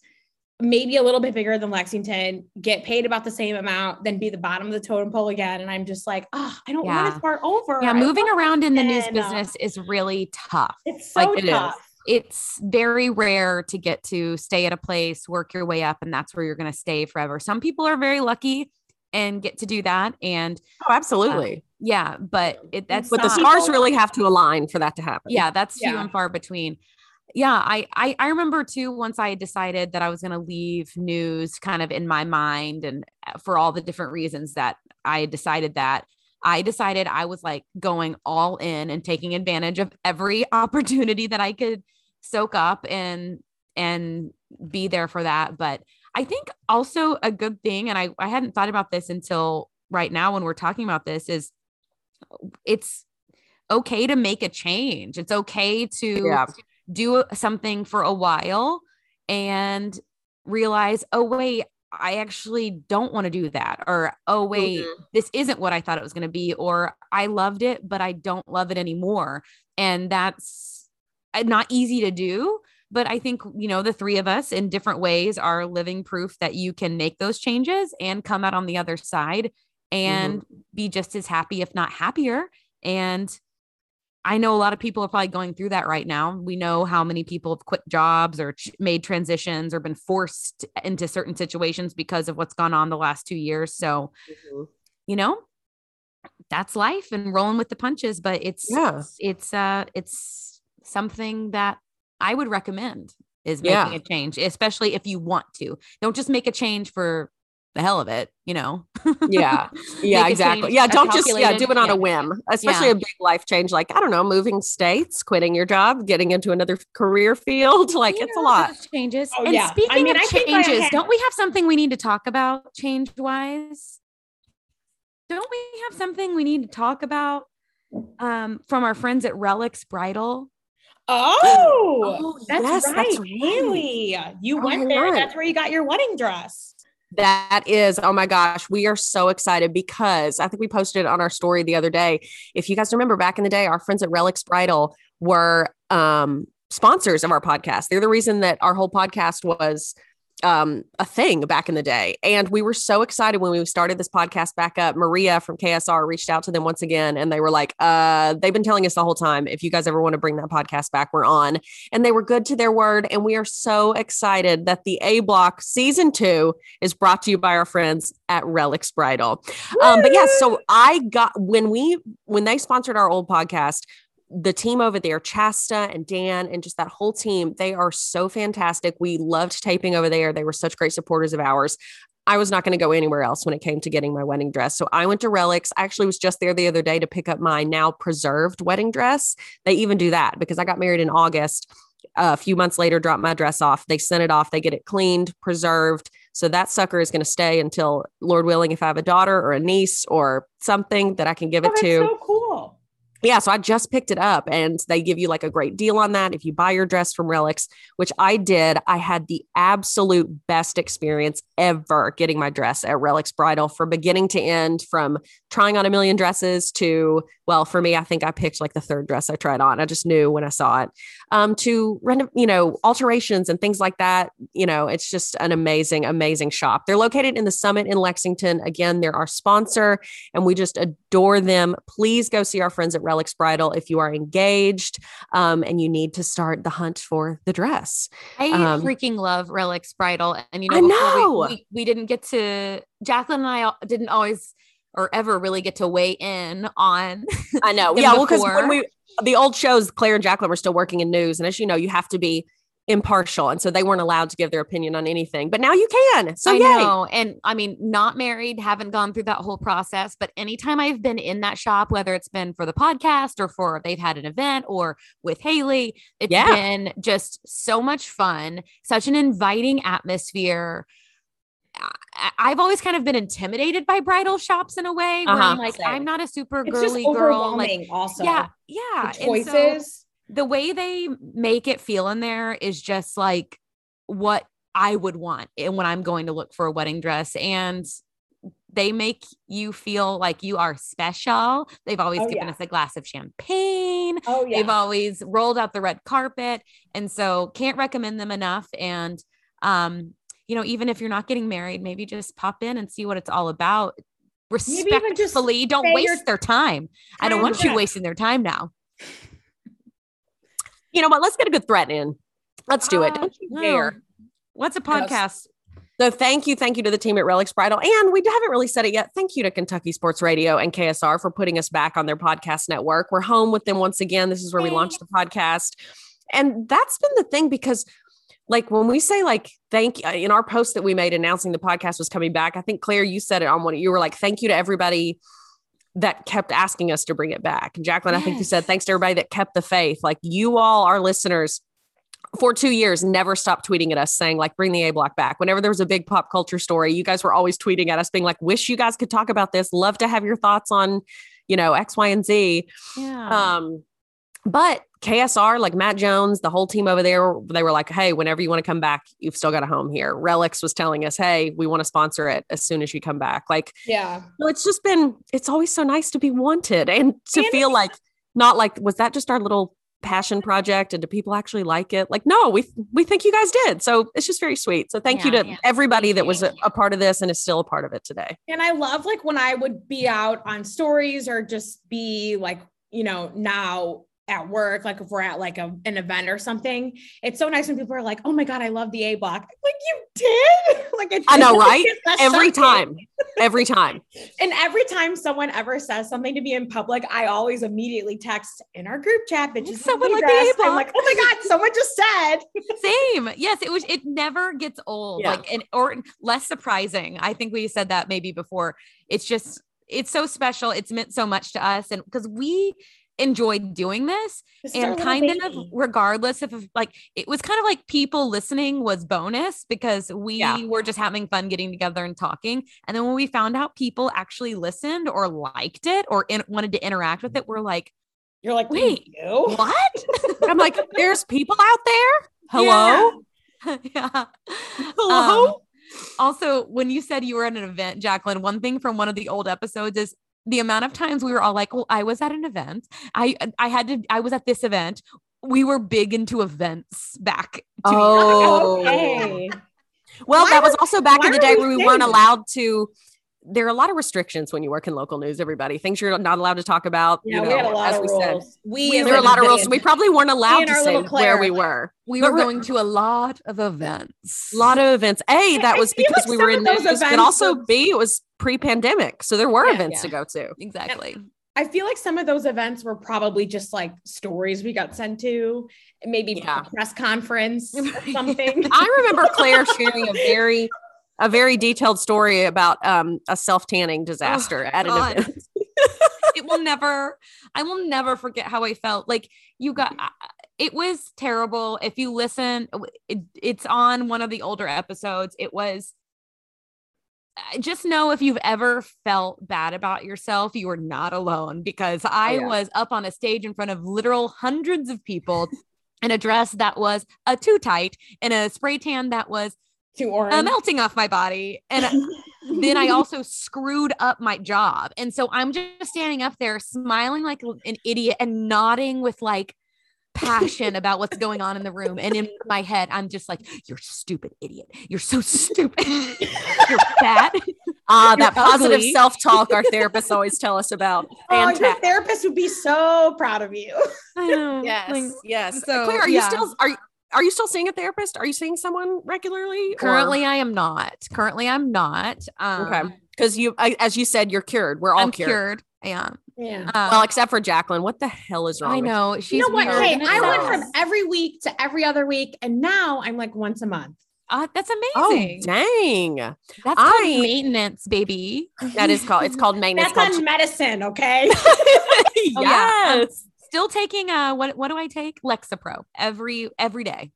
maybe a little bit bigger than lexington get paid about the same amount then be the bottom of the totem pole again and i'm just like oh i don't want Yeah. to start over Yeah. I Moving around in the news and, uh, business is really tough. it's so Like, it is. tough it's very rare to get to stay at a place, work your way up, and that's where you're going to stay forever. Some people are very lucky and get to do that. And Oh, absolutely. yeah, but it, that's but the stars really have to align for that to happen. yeah, that's few and far between. Yeah, I, I I remember too. Once I decided that I was going to leave news, kind of in my mind, and uh, for all the different reasons that I decided that, I decided I was like going all in and taking advantage of every opportunity that I could soak up and and be there for that. But I think also a good thing, and I I hadn't thought about this until right now when we're talking about this is it's okay to make a change. It's okay to Yeah. Do something for a while and realize, oh, wait, I actually don't want to do that. Or, oh, wait, Mhm. this isn't what I thought it was going to be. Or I loved it, but I don't love it anymore. And that's uh, not easy to do. But I think, you know, the three of us in different ways are living proof that you can make those changes and come out on the other side and be just as happy, if not happier. And I know a lot of people are probably going through that right now. We know how many people have quit jobs or ch- made transitions or been forced into certain situations because of what's gone on the last two years. So, Mm-hmm. you know, that's life and rolling with the punches. But it's Yeah. it's uh it's something that I would recommend is making Yeah. a change, especially if you want to. Don't just make a change for the hell of it, you know. Yeah. Yeah, exactly. Yeah, don't just yeah, do it on yeah. a whim, especially Yeah. a big life change like I don't know, moving states, quitting your job, getting into another career field, like it's a lot. changes. Oh, and yeah. I speaking mean, of I changes, had- don't we have something we need to talk about change wise? Don't we have something we need to talk about um, from our friends at Relics Bridal? Oh, Oh, that's yes, right. that's right. Haley. You Oh, went there. learned. That's where you got your wedding dress. That is, oh my gosh, we are so excited because I think we posted on our story the other day. If you guys remember back in the day, our friends at Relics Bridal were um, sponsors of our podcast. They're the reason that our whole podcast was um, a thing back in the day. And we were so excited when we started this podcast back up. Maria from KSR reached out to them once again and they were like, uh, they've been telling us the whole time, if you guys ever want to bring that podcast back, we're on. And they were good to their word. And we are so excited that the A Block season two is brought to you by our friends at Relics Bridal. Um, but yeah, so I got when we when they sponsored our old podcast, the team over there, Chasta and Dan, and just that whole team, they are so fantastic. We loved taping over there. They were such great supporters of ours. I was not going to go anywhere else when it came to getting my wedding dress. So I went to Relics. I actually was just there the other day to pick up my now preserved wedding dress. They even do that because I got married in August. a few months later, dropped my dress off. They sent it off. They get it cleaned, preserved. So that sucker is going to stay until, Lord willing, if I have a daughter or a niece or something that I can give Oh, it to so cool. Yeah, so I just picked it up and they give you like a great deal on that if you buy your dress from Relics, which I did. I had the absolute best experience ever getting my dress at Relics Bridal from beginning to end, from trying on a million dresses to, well, for me, I think I picked like the third dress I tried on. I just knew when I saw it. Um, to you know, alterations and things like that. You know, it's just an amazing, amazing shop. They're located in the Summit in Lexington. Again, they're our sponsor and we just adore them. Please go see our friends at Relics Bridal if you are engaged um, and you need to start the hunt for the dress. I Um, freaking love Relics Bridal. And you know, I know. We, we, we didn't get to, Jacqueline and I didn't always or ever really get to weigh in on. I know. Yeah. Well, because when we, the old shows, Claire and Jacqueline were still working in news. And as you know, you have to be impartial. And so they weren't allowed to give their opinion on anything, but now you can. So I yay. know. And I mean, not married, haven't gone through that whole process, but anytime I've been in that shop, whether it's been for the podcast or for they've had an event or with Haley, it's Yeah. been just so much fun, such an inviting atmosphere. I- I've always kind of been intimidated by bridal shops in a way where I'm Uh-huh. like, Same. I'm not a super It's just girly girl. Like, also, yeah, yeah. the And so- the way they make it feel in there is just like what I would want and when I'm going to look for a wedding dress. And they make you feel like you are special. They've always Oh, given yeah. us a glass of champagne. oh yeah. They've always rolled out the red carpet. And so can't recommend them enough. And um, you know, even if you're not getting married, maybe just pop in and see what it's all about. Maybe even just Respectfully, don't waste your their time. I don't want you wasting their time now. You know what? Let's get a good threat in. Let's do it. Uh, Don't you no. dare. What's a podcast? So thank you, thank you to the team at Relics Bridal, and we haven't really said it yet. Thank you to Kentucky Sports Radio and KSR for putting us back on their podcast network. We're home with them once again. This is where we launched the podcast, and that's been the thing because, like, when we say like thank you in our post that we made announcing the podcast was coming back, I think Claire, you said it on one. You were like, thank you to everybody that kept asking us to bring it back. And Jacqueline, I think you said thanks to everybody that kept the faith. Like you all, our listeners, for two years never stopped tweeting at us saying like bring the a block back whenever there was a big pop culture story you guys were always tweeting at us being like wish you guys could talk about this love to have your thoughts on you know x y and z Yeah. um but ksr like matt jones the whole team over there they were like hey whenever you want to come back you've still got a home here. Relics was telling us hey we want to sponsor it as soon as you come back. Like yeah. no, it's just been it's always so nice to be wanted and to And feel like not like was that just our little passion project and do people actually like it? Like no we we think you guys did. So it's just very sweet. So thank you to yeah. everybody that was a, a part of this and is still a part of it today. And I love like when I would be out on stories or just be like, you know, now at work, like if we're at like a, an event or something, it's so nice when people are like, "Oh my god, I love the A block." Like you did, like it I know, right? Every time. Every time. And every time someone ever says something to me in public, I always immediately text in our group chat, bitches. Someone like the. A-block. I'm like, oh my God, someone just said. Same. Yes, it was. It never gets old. Yeah. Like, and or less surprising. I think we said that maybe before. It's just, it's so special. It's meant so much to us, and because we enjoyed doing this, and kind of regardless of like it was kind of like people listening was bonus because we Yeah. were just having fun getting together and talking and then when we found out people actually listened or liked it or in, wanted to interact with it we're like You're like, Wait, you? what I'm like, there's people out there. Hello. yeah Hello? Um, also when you said you were at an event jacqueline one thing from one of the old episodes is the amount of times we were all like well i was at an event i i had to i was at this event we were big into events back to Oh. Okay. Well, Why that was were- also back in the day we where we weren't allowed to. There are a lot of restrictions when you work in local news. Everybody, things you're not allowed to talk about. Yeah, you we know, had a lot as of we rules. said. We, We- There are a lot of rules. So we probably weren't allowed and to say little where we were. we But were we're- going to a lot of events A lot of events. A, that was because like we were in those news, but also B it was pre-pandemic, so there were Yeah. events to go to. exactly I feel like some of those events were probably just like stories we got sent to, maybe Yeah. a press conference or something. I remember Claire sharing a very a very detailed story about um, a self tanning disaster at an event. it will never i will never forget how i felt like you got it was terrible if you listen it, it's on one of the older episodes it was uh, just know if you've ever felt bad about yourself you are not alone because i Oh, yeah. was up on a stage in front of literal hundreds of people in a dress that was a too tight and a spray tan that was Too orange. uh, melting off my body and then I also screwed up my job. And so I'm just standing up there smiling like an idiot and nodding with like passion about what's going on in the room. And in my head, I'm just like, you're stupid idiot. You're so stupid. you're fat. Ah, You're that positive self talk our therapists always tell us about. oh, your Fantastic. therapist would be so proud of you. I know. Yes, like, yes. so, Claire, are you still are you are you still seeing a therapist? Are you seeing someone regularly? or- currently, I am not. Currently, I'm not. Um, okay, because you, I, as you said, you're cured. We're all I'm cured. cured. I am. Yeah. Um, Well, except for Jacqueline. What the hell is wrong? I with know. She's you know what? weird Hey, I went from every week to every other week, and now I'm like once a month. Uh, that's amazing. Oh amazing. dang! That's I- called maintenance, baby. That is called. It's called maintenance. That's called on medicine, okay? Oh, yeah. Um, yes. Still taking uh what what do I take? Lexapro every every day.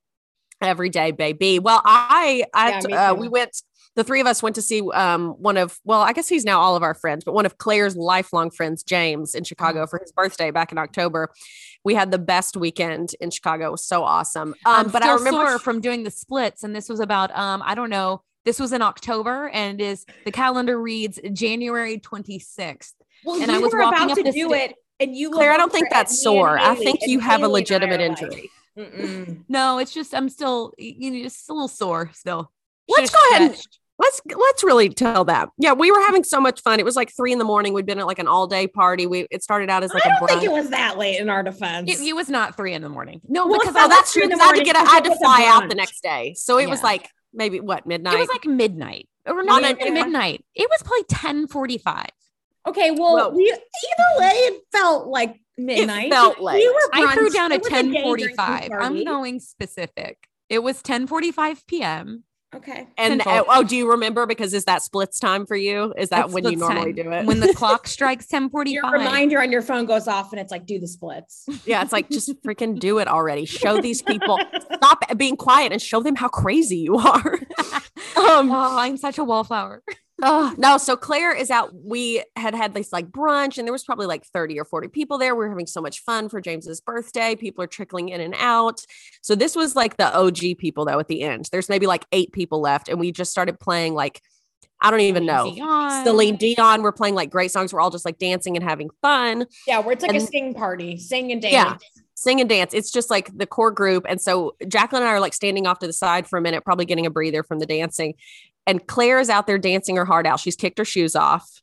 every day, baby. Well, I, I, Yeah, uh, we went. The three of us went to see um one of. Well, I guess he's now all of our friends, but one of Claire's lifelong friends, James, in Chicago for his birthday back in October. We had the best weekend in Chicago. It was so awesome. Um, I'm but still I remember sore from doing the splits, and this was about um I don't know. This was in October, and is the calendar reads January 26th. Well, And I was were walking about up to do sta- it, and you. Claire, I don't think that's sore. I think you have a Haley and I legitimate injury. No, it's just I'm still you know just a little sore still. Let's Should've go ahead and- Let's let's really tell that. Yeah, we were having so much fun. It was like three in the morning. We'd been at like an all day party. We it started out as like I a don't think brunch. it was that late in our defense. It, it was not three in the morning. No, Well, because it's Oh, that's true. three in the Because I had to get. A, I had to fly out the next day, so it was like maybe what midnight. it was like midnight. Or On not even midnight. It was probably 1045. Okay, well, Well- we either way, it felt like midnight. It felt We were I threw down a It was a day drinking 1045. I'm party. going specific. It was 1045 p.m. Okay. and uh, oh, do you remember? Because is that splits time for you? Is that It's when you normally time. do it? When the clock strikes 1045. Your reminder on your phone goes off, and it's like, do the splits. yeah, it's like just freaking do it already. Show these people. Stop being quiet and show them how crazy you are. um, Oh, I'm such a wallflower. Oh, no. So Claire is out. We had had this like brunch, and there was probably like 30 or 40 people there. We were having so much fun for James's birthday. People are trickling in and out. So this was like the OG people, though, at the end. There's maybe like eight people left, and we just started playing like, I don't even know. Dion. Celine Dion. We're playing like great songs. We're all just like dancing and having fun. yeah, where it's like a sing party, sing and dance. Yeah. sing and dance. It's just like the core group. And so Jacqueline and I are like standing off to the side for a minute, probably getting a breather from the dancing. And Claire is out there dancing her heart out. She's kicked her shoes off.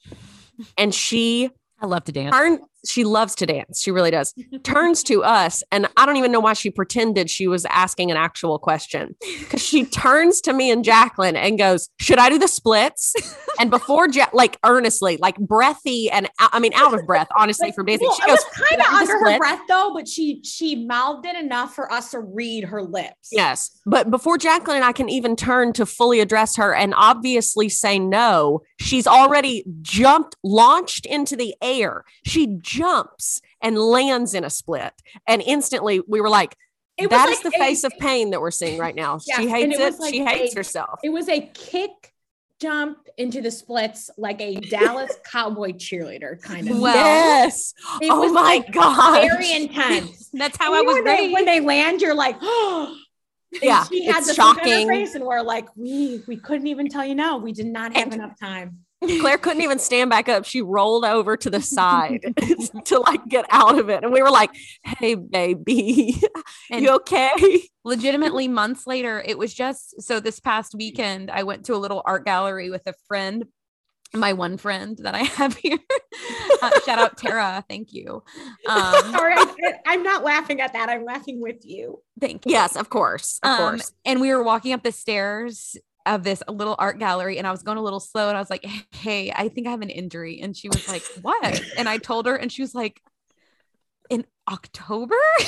And she I love to dance. turned she loves to dance. She really does. Turns to us, and I don't even know why she pretended she was asking an actual question. Because she turns to me and Jacqueline and goes, "Should I do the splits?" And before, ja- like earnestly, like breathy, and I mean out of breath, honestly, from dancing, Well, she goes, kind of "Should I do the under her breath though, but she she mouthed it enough for us to read her lips. Yes. But before Jacqueline and I can even turn to fully address her and obviously say no, she's already jumped, launched into the air. She jumps and lands in a split. And instantly we were like, It was that is like the a- face of pain that we're seeing right now. Yes, she hates it it. like she hates a- herself. It was a kick jump into the splits like a Dallas cowboy cheerleader kind of. Well, yes. It oh my like, God. very intense. That's how And I was when they, when they land, you're like, oh. Yeah, she had it's this look on her shocking. face, and we're like, we we couldn't even tell you no. We did not have enough time. Claire couldn't even stand back up. She rolled over to the side to like get out of it. And we were like, hey, baby, And- you okay? legitimately months later it was just so this past weekend i went to a little art gallery with a friend my one friend that i have here uh, shout out tara thank you um Sorry, I, I'm not laughing at that. I'm laughing with you. thank you Yes, of course. Of um, course. and we were walking up the stairs of this little art gallery and i was going a little slow and i was like hey i think i have an injury and she was like what? And i told her and she was like in october?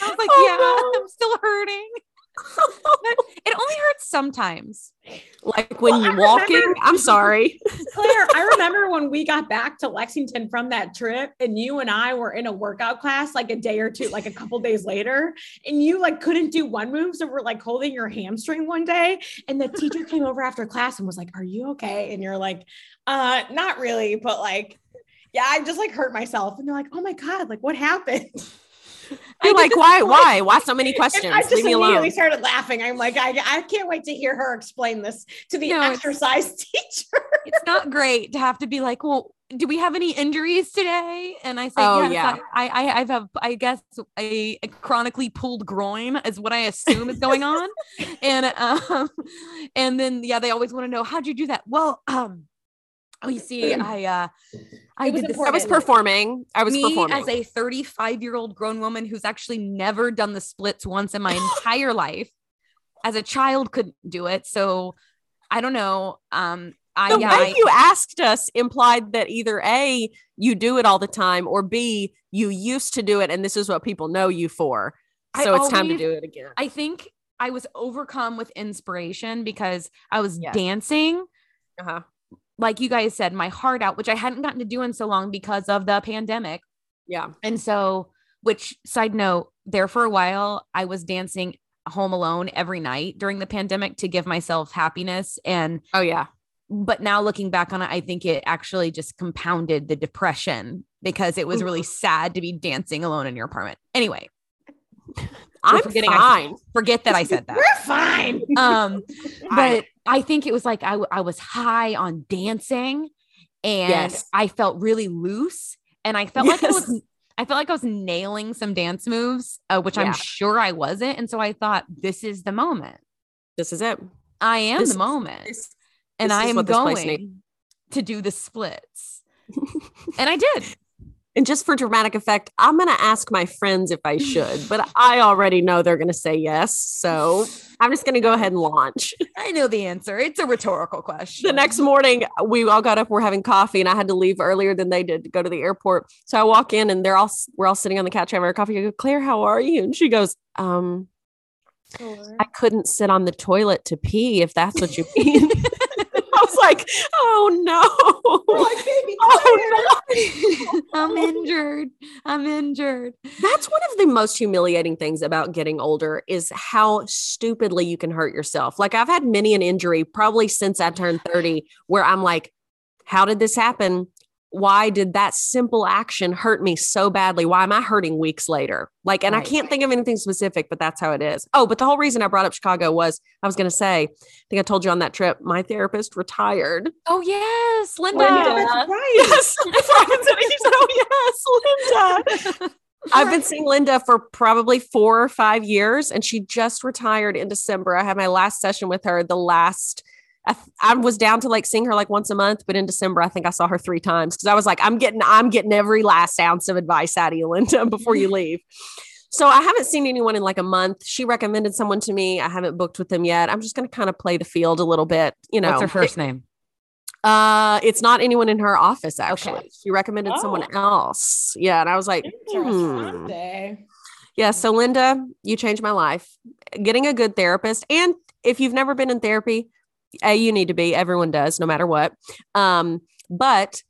I was like Oh, yeah i'm still hurting. It only hurts sometimes Like when Well, you're walking, remember- I'm sorry. Claire, I remember when we got back to Lexington from that trip, and you and I were in a workout class like a day or two, like a couple days later, and you like couldn't do one move, so we're like holding your hamstring one day, and the teacher came over after class and was like, "Are you okay?" And you're like, "Uh, not really, but like." Yeah, I just like hurt myself. And they're like, oh my God, like what happened? You're like, why? Why? Why so many questions? I just Leave me immediately started laughing. I'm like, I, I can't wait to hear her explain this to the No, it's- exercise teacher. it's not great to have to be like, well, do we have any injuries today? And I say, Oh, yes, yeah. I, I, I have, I guess, a, a chronically pulled groin is what I assume is going on. and, um, and then, yeah, they always want to know, how'd you do that? Well, um, oh, you see, I, uh, I was did this. I was performing. I was me performing. as a 35 year old grown woman who's actually never done the splits once in my entire life as a child couldn't do it so i don't know um i the yeah, way I- you asked us implied that either A, you do it all the time, or B, you used to do it and this is what people know you for. I So it's time to do it again. I think I was overcome with inspiration because I was Yes. dancing, Uh-huh. Like you guys said, my heart out, which I hadn't gotten to do in so long because of the pandemic. Yeah. And so, which side note, there for a while, I was dancing home alone every night during the pandemic to give myself happiness. And, Oh yeah. but now looking back on it, I think it actually just compounded the depression because it was really sad to be dancing alone in your apartment. Anyway, I'm fine. forget that I said that. We're fine. um but i think it was like I, I was high on dancing and Yes. i felt really loose and i felt like i was i felt like i was nailing some dance moves uh, which Yeah. i'm sure i wasn't and so i thought this is the moment This is it. i am This the is- moment This- and this i am what this place going to do the splits and i did And just for dramatic effect, I'm going to ask my friends if I should, but I already know they're going to say yes. So I'm just going to go ahead and launch. i know the answer it's a rhetorical question The next morning, we all got up, we're having coffee, and I had to leave earlier than they did to go to the airport. So I walk in, and they're all we're all sitting on the couch having our coffee. I go, Claire, how are you? And she goes, um, I couldn't sit on the toilet to pee, if that's what you mean. I was like, oh no. We're like, baby, oh no. i'm injured i'm injured That's one of the most humiliating things about getting older is how stupidly you can hurt yourself. Like I've had many an injury probably since I turned 30 where I'm like, how did this happen? Why did that simple action hurt me so badly? Why am I hurting weeks later? Like, and Right. I can't think of anything specific, but that's how it is. Oh, but the whole reason I brought up Chicago was I was going to say, I think I told you on that trip, my therapist retired. oh yes linda Yeah, that's right. Yes. That's why I said it. She said, oh, yes, Linda. I've been seeing Linda for probably four or five years, and she just retired in December. I had my last session with her the last I, th- I was down to like seeing her like once a month, but in December I think I saw her three times because I was like, I'm getting I'm getting every last ounce of advice out of you, Linda, before you leave. So I haven't seen anyone in like a month. She recommended someone to me. I haven't booked with them yet. I'm just going to kind of play the field a little bit. You know, What's her first name? Uh, it's not anyone in her office actually. Okay. She recommended someone Oh. else. Yeah, and I was like, hmm. Yeah. So, Linda, you changed my life. Getting a good therapist. And if you've never been in therapy, A, you need to be. Everyone does, no matter what. Um, but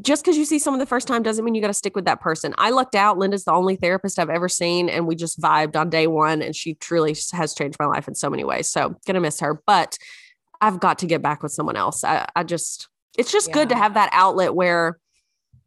just because you see someone the first time doesn't mean you got to stick with that person. I lucked out. Linda's the only therapist I've ever seen, and we just vibed on day one. And she truly has changed my life in so many ways. So, gonna miss her. But I've got to get back with someone else. I, I just, it's just good to have that outlet where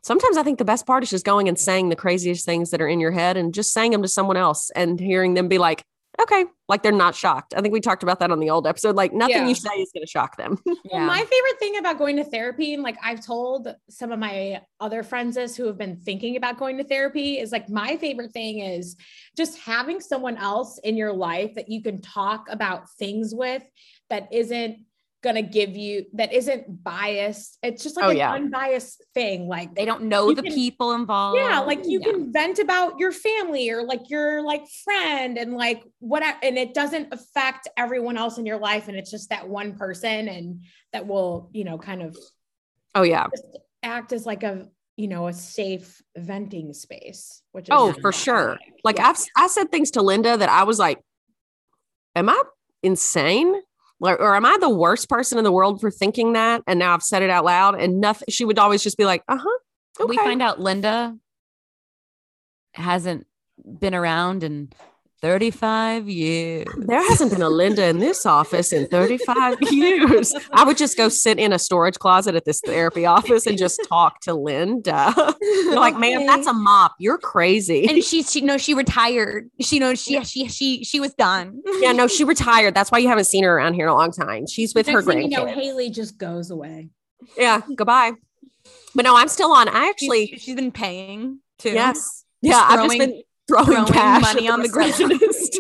sometimes I think the best part is just going and saying the craziest things that are in your head and just saying them to someone else and hearing them be like, okay, like they're not shocked. I think we talked about that on the old episode. Like nothing Yeah. you say is going to shock them. Well, my favorite thing about going to therapy, and like I've told some of my other friends this who have been thinking about going to therapy, is like my favorite thing is just having someone else in your life that you can talk about things with that isn't gonna give you that isn't biased. It's just like Oh, an yeah. unbiased thing. Like They don't know the can- people involved. yeah, like you Yeah. can vent about your family or like your like friend and like what and it doesn't affect everyone else in your life and it's just that one person and that will, you know, kind of Oh, yeah. act as like a, you know, a safe venting space, which is Oh, for sure. Like Yeah. I've I said things to Linda that I was like, am I insane? Or, or am I the worst person in the world for thinking that? And now I've said it out loud and nothing. She would always just be like, uh huh. We find out Linda hasn't been around in 35 years. There hasn't been a Linda in this office in 35 years. I would just go sit in a storage closet at this therapy office and just talk to Linda. You're like, man, that's a mop. You're crazy. And she's she no, she retired. She knows she she she she was done. yeah, no, she retired. That's why you haven't seen her around here in a long time. She's with her Next thing grandkids. you know, Haley just goes away. yeah, goodbye. But no, I'm still on. I actually, She's- she's been paying too. yes. Yeah, I've just been throwing, throwing cash money at on the receptionist.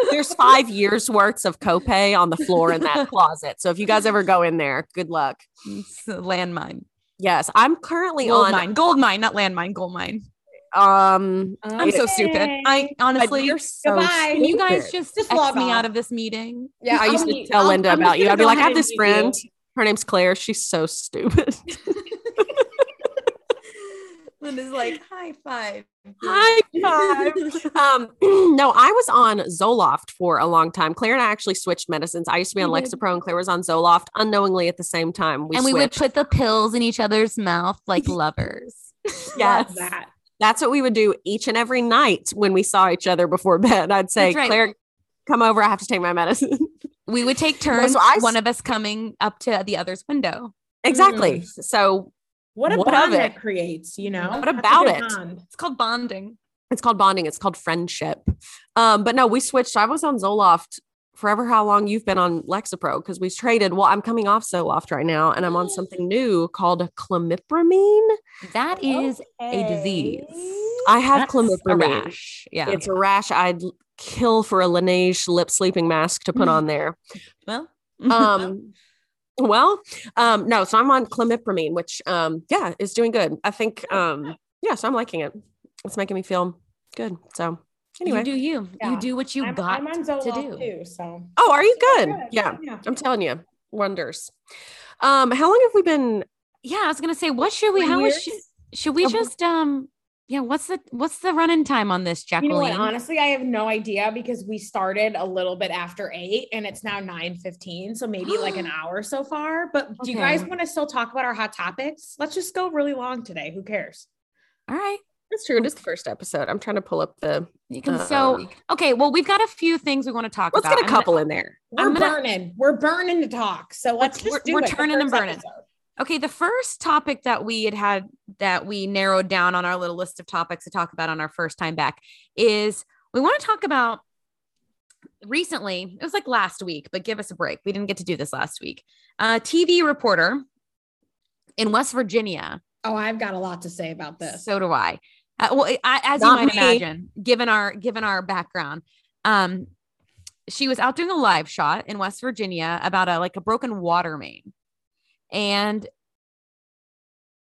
There's five years worth of copay on the floor in that closet. So if you guys ever go in there, good luck. It's a landmine. Yes, I'm currently Gold on. mine. Gold mine, not landmine, gold mine. Um, I'm so stupid. I honestly you're so Goodbye. can you guys just, Just log me out of this meeting? Yeah, I used I'll to be- tell I'll- Linda I'm about you. I'd be like, I have this and leave you. friend. Her name's Claire. She's so stupid. Linda's like, high five. High five. um, no, I was on Zoloft for a long time. Claire and I actually switched medicines. I used to be on Lexapro and Claire was on Zoloft unknowingly at the same time. We and we would put the pills in each other's mouth like lovers. yes. That. That's what we would do each and every night when we saw each other before bed. I'd say, right. Claire, come over. I have to take my medicine. We would take turns, so I one of us coming up to the other's window. exactly. So What a What bond it? that creates, you know? What That's a about it? bond. It's called bonding. it's called bonding. It's called friendship. Um, but no, we switched. I was on Zoloft forever. How long you've been on Lexapro? Because we traded. Well, I'm coming off Zoloft right now, and I'm on something new called clomipramine. That is a disease. I have That's clomipramine. rash. Yeah. It's a rash. I'd kill for a Laneige lip sleeping mask to put on there. well, Um, well, um, no. So I'm on clomipramine, which, um, yeah, is doing good. I think, um, yeah. So I'm liking it. It's making me feel good. So anyway. you do you. Yeah. You do what you I'm, got I'm on to do. too, so. Oh, are you good? Good. Yeah. Yeah. I'm telling you, wonders. Um, how long have we been? Yeah, I was gonna say, what should we? How should, should we just um? Yeah, what's the what's the running time on this, Jacqueline? You know what? Honestly, I have no idea because we started a little bit after eight and it's now 9 15. So maybe like an hour so far. But do you guys want to still talk about our hot topics? Let's just go really long today. Who cares? All right. That's true. It is the first episode. I'm trying to pull up the. You can so um, okay. Well, we've got a few things we want to talk let's about. get a I'm gonna- couple in there. We're I'm gonna- burning. We're burning to talk. So let's just we're- do we're it. turning and burning. episode. Okay, the first topic that we had had that we narrowed down on our little list of topics to talk about on our first time back is we want to talk about recently, it was like last week, but give us a break. We didn't get to do this last week. A TV reporter in West Virginia, Oh, I've got a lot to say about this. so do I. Uh, well, I, as Not you might me. imagine, given our given our background, um, she was out doing a live shot in West Virginia about a like a broken water main. And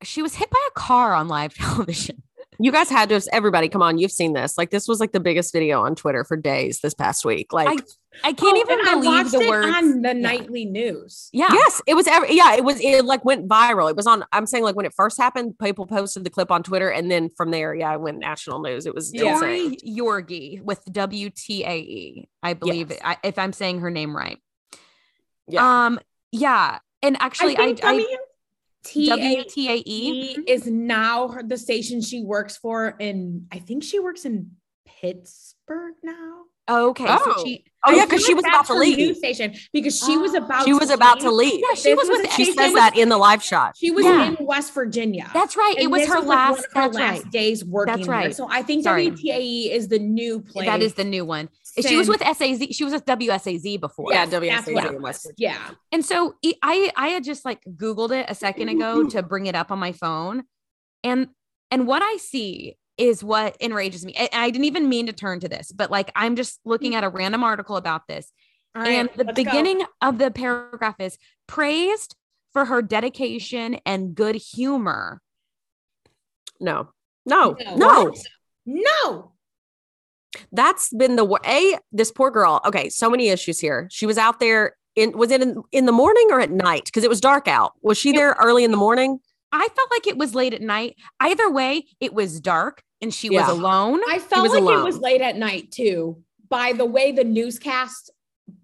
she was hit by a car on live television. You guys had to have everybody come on. You've seen this. Like this was like the biggest video on Twitter for days this past week. Like I can't Oh, even I believe the it words on the Yeah. nightly news. Yeah. yes, it was every yeah, it was it like went viral. It was on I'm saying like when it first happened, people posted the clip on Twitter and then from there, yeah, it went national news. It was Yeah. Tori Yorgey with WTAE, E, I believe, Yes. I, if I'm saying her name right. Yeah. Um, yeah. And actually, I, think I, WTAE WTAE. is now her, the station she works for, and I think she works in Pittsburgh now. Okay. Oh. So she, Oh yeah, because she was about to leave. news station because she was Oh. about She was about to leave. yeah, she This was was She says was- that in the live shot. She was Yeah. in West Virginia. that's right. it was her one last, her that's last right. days working. That's there. right. So I think Sorry. WTAE is the new place. That is the new one. She was with SAZ. She was with WSAZ before. Yeah, WSAZ what in it West was. Yeah. And so I I had just like Googled it a second ago to bring it up on my phone. And and what I see is what enrages me. And I didn't even mean to turn to this, but like I'm just looking at a random article about this. All right, and the let's go. beginning of the paragraph is praised for her dedication and good humor. No. No. No. No. No. That's been the wor- a this poor girl. Okay, so many issues here. She was out there in was it in, in the morning or at night? Because it was dark out. Was she there early in the morning? I felt like it was late at night. Either way, it was dark and she Yeah. was alone. I felt was like it was late at night too. By the way, the newscast,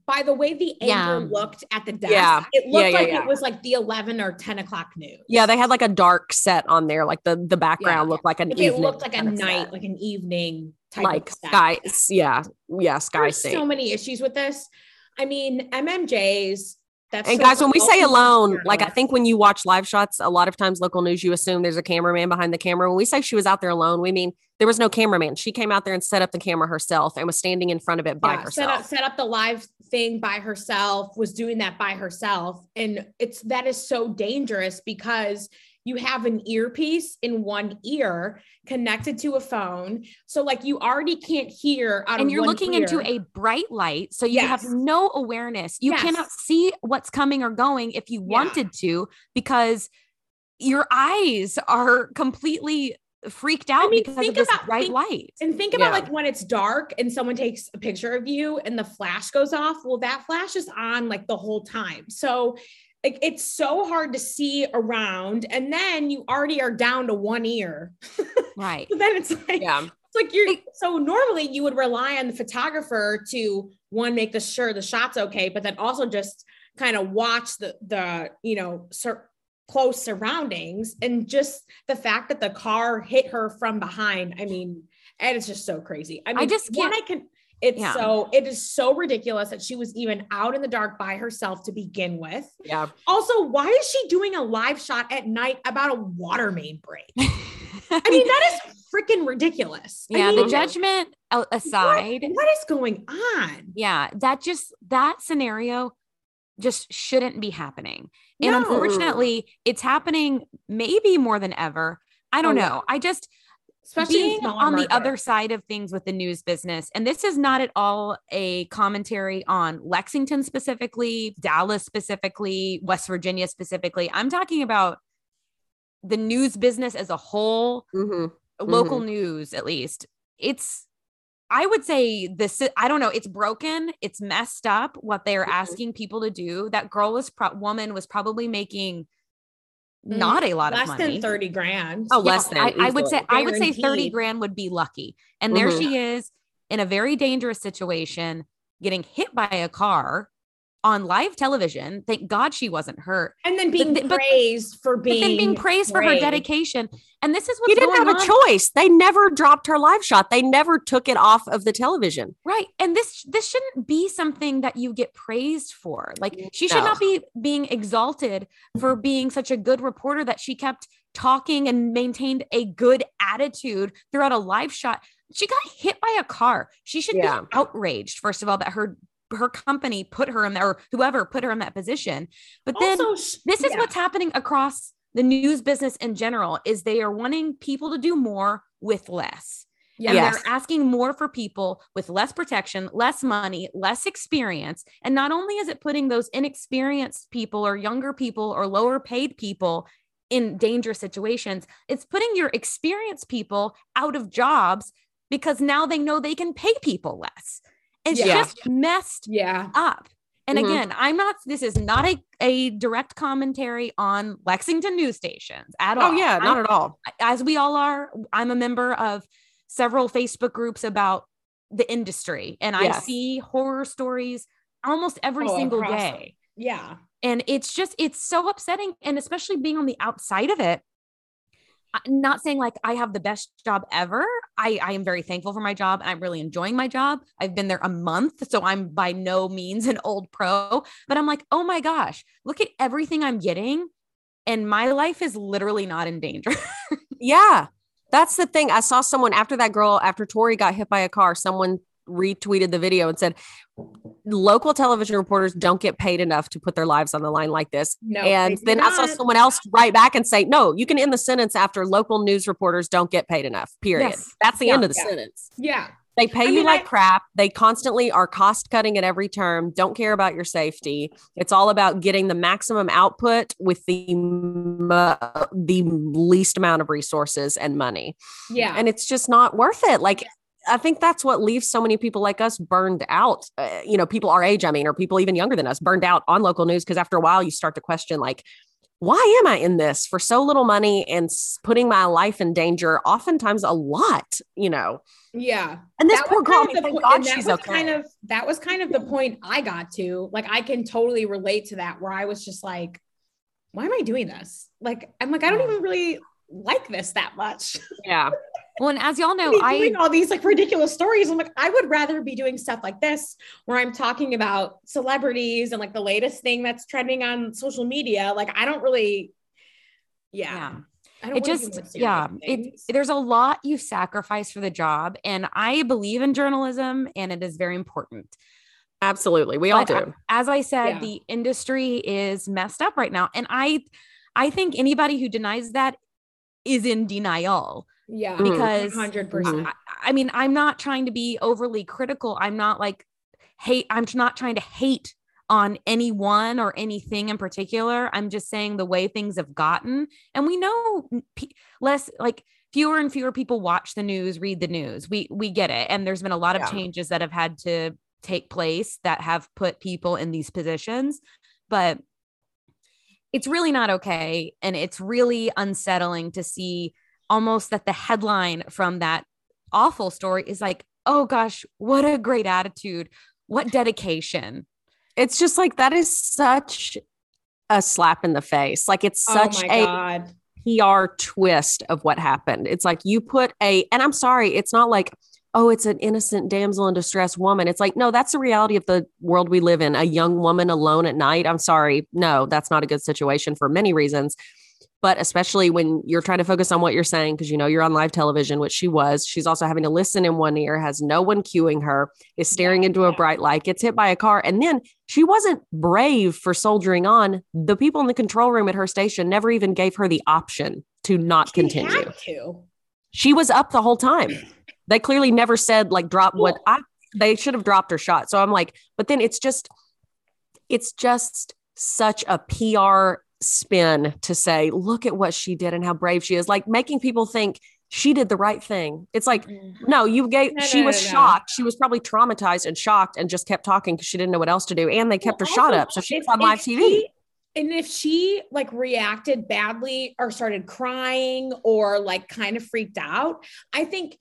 by the way, the Yeah. anchor looked at the desk, Yeah. it looked Yeah, yeah, like yeah. it was like the 11 or 10 o'clock news. Yeah, they had like a dark set on there. Like the the background Yeah. looked like an Like, it evening looked like a night, set. like an evening type like sky. Yeah, yeah, sky There's so many issues with this. I mean, MMJs. That's And so guys, when we say alone, like I think when you watch live shots, a lot of times local news, you assume there's a cameraman behind the camera. When we say she was out there alone, we mean there was no cameraman. She came out there and set up the camera herself and was standing in front of it by Yeah, herself. Set up, set up the live thing by herself, was doing that by herself. And it's that is so dangerous because you have an earpiece in one ear connected to a phone. So like you already can't hear out and of you're one looking ear. into a bright light so you have no awareness you Yes. cannot see what's coming or going if you Yeah. wanted to because your eyes are completely freaked out I mean, because of think this about- bright think- light And think about Yeah. like when it's dark and someone takes a picture of you and the flash goes off. Well, that flash is on like the whole time. So like it's so hard to see around. And then you already are down to one ear. right So then it's like yeah. it's like you're so normally you would rely on the photographer to one make the sure the shot's okay, but then also just kind of watch the the you know sur- close surroundings and just the fact that the car hit her from behind. I mean, and it's just so crazy. I mean, just can't- I can. It's Yeah. so it is so ridiculous that she was even out in the dark by herself to begin with. Yeah. Also, why is she doing a live shot at night about a water main break? I mean, that is freaking ridiculous. I yeah mean, the judgment aside what- what is going on? yeah that just that scenario just shouldn't be happening and No. unfortunately it's happening maybe more than ever i don't Oh, yeah. know i just Especially being on the other side of things with the news business and this is not at all a commentary on lexington specifically dallas specifically west virginia specifically. I'm talking about the news business as a whole hmm local news at least. It's i would say this i don't know it's broken it's messed up what they're Mhm. asking people to do. That girl was pro- woman was probably making not a lot less of money Less than 30 grand. Oh, yeah, less than. I, I would say I would say 30 grand would be lucky. And there Mhm. she is in a very dangerous situation, getting hit by a car on live television. Thank God she wasn't hurt. and then being but- praised for being then being praised for her dedication. And this is what You didn't have a on. choice. They never dropped her live shot. They never took it off of the television. Right. And this this shouldn't be something that you get praised for. Like she should No. not be being exalted for being such a good reporter that she kept talking and maintained a good attitude throughout a live shot. She got hit by a car. She should Yeah. be outraged first of all that her her company put her in there or whoever put her in that position. But then Also, this is yeah. what's happening across the news business in general is they are wanting people to do more with less Yeah. And Yes. they're asking more for people with less protection, less money, less experience. And not only is it putting those inexperienced people or younger people or lower paid people in dangerous situations, it's putting your experienced people out of jobs because now they know they can pay people less. It's Yeah. just messed Yeah. up. And Mhm. again, I'm not, this is not a, a direct commentary on Lexington news stations at all. Oh yeah, not I'm- at all. as we all are, I'm a member of several Facebook groups about the industry, and I see horror stories almost every Oh, single day. Yeah. And it's just, it's so upsetting. And especially being on the outside of it, I'm not saying like I have the best job ever. I, I am very thankful for my job and I'm really enjoying my job. I've been there a month, so I'm by no means an old pro, but I'm like, oh my gosh, look at everything I'm getting. And my life is literally not in danger. Yeah. That's the thing. I saw someone after that girl, after Tori got hit by a car, someone retweeted the video and said, local television reporters don't get paid enough to put their lives on the line like this. No. and then I saw someone else write back and say, no, you can end the sentence after local news reporters don't get paid enough, period. Yes. That's the Yeah. end of the Yeah. sentence. Yeah. They pay I you mean, like I- crap. They constantly are cost cutting at every term, don't care about your safety. It's all about getting the maximum output with the mo- the least amount of resources and money. Yeah. And it's just not worth it. Like I think that's what leaves so many people like us burned out. Uh, you know, people our age, I mean, or people even younger than us, burned out on local news because after a while you start to question like why am I in this for so little money and putting my life in danger, oftentimes a lot, you know? yeah. And this That poor girl, kind of the thank point- God that she's was okay. kind of that was kind of the point I got to. Like I can totally relate to that where I was just like, why am I doing this? Like I'm like, I don't even really like this that much. yeah. well, and as y'all know, Be I doing all these like ridiculous stories. I'm like, I would rather be doing stuff like this where I'm talking about celebrities and like the latest thing that's trending on social media. Like I don't really, yeah. Yeah. I don't it just yeah it, there's a lot you sacrifice for the job and i believe in journalism and it is very important Absolutely. We all But, uh, do. as i said Yeah. the industry is messed up right now and i i think anybody who denies that is in denial yeah, Mm. because 100%. I, I mean i'm not trying to be overly critical i'm not like hate i'm not trying to hate on anyone or anything in particular i'm just saying the way things have gotten and we know p- less like fewer and fewer people watch the news read the news we we get it and there's been a lot of Yeah. changes that have had to take place that have put people in these positions but it's really not okay and it's really unsettling to see almost that the headline from that awful story is like oh gosh what a great attitude what dedication It's just like that is such a slap in the face. Like it's oh such oh my a God. PR twist of what happened. It's like you put a, and I'm sorry, it's not like, oh, it's an innocent damsel in distress woman. It's like, no, that's the reality of the world we live in. A young woman alone at night. I'm sorry. No, that's not a good situation for many reasons. But especially when you're trying to focus on what you're saying, because you know you're on live television, which she was. She's also having to listen in one ear, has no one cueing her, is staring into a bright light, gets hit by a car. And then she wasn't brave for soldiering on. The people in the control room at her station never even gave her the option to not She continue. to. She was up the whole time. They clearly never said like drop what I they should have dropped her shot. So I'm like, but then it's just it's just such a PR spin to say, look at what she did and how brave she is, like making people think she did the right thing. It's like, mm-hmm. no, you gave No, she no, was no, no. shocked. She was probably traumatized and shocked and just kept talking because she didn't know what else to do. And they kept Well, her shot up. So she was on live TV. she- and if she like reacted badly or started crying or like kind of freaked out, I think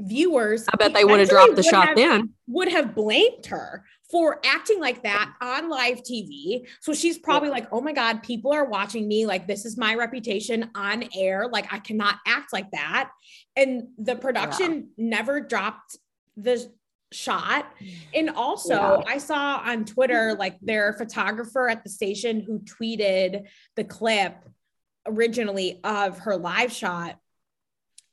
viewers I bet they would have dropped the shot have- then. would have blamed her for acting like that on live TV. So she's probably like, oh my God, people are watching me. Like, this is my reputation on air. Like, I cannot act like that. And the production never dropped the shot. And also, Yeah. I saw on Twitter, like, their photographer at the station who tweeted the clip originally of her live shot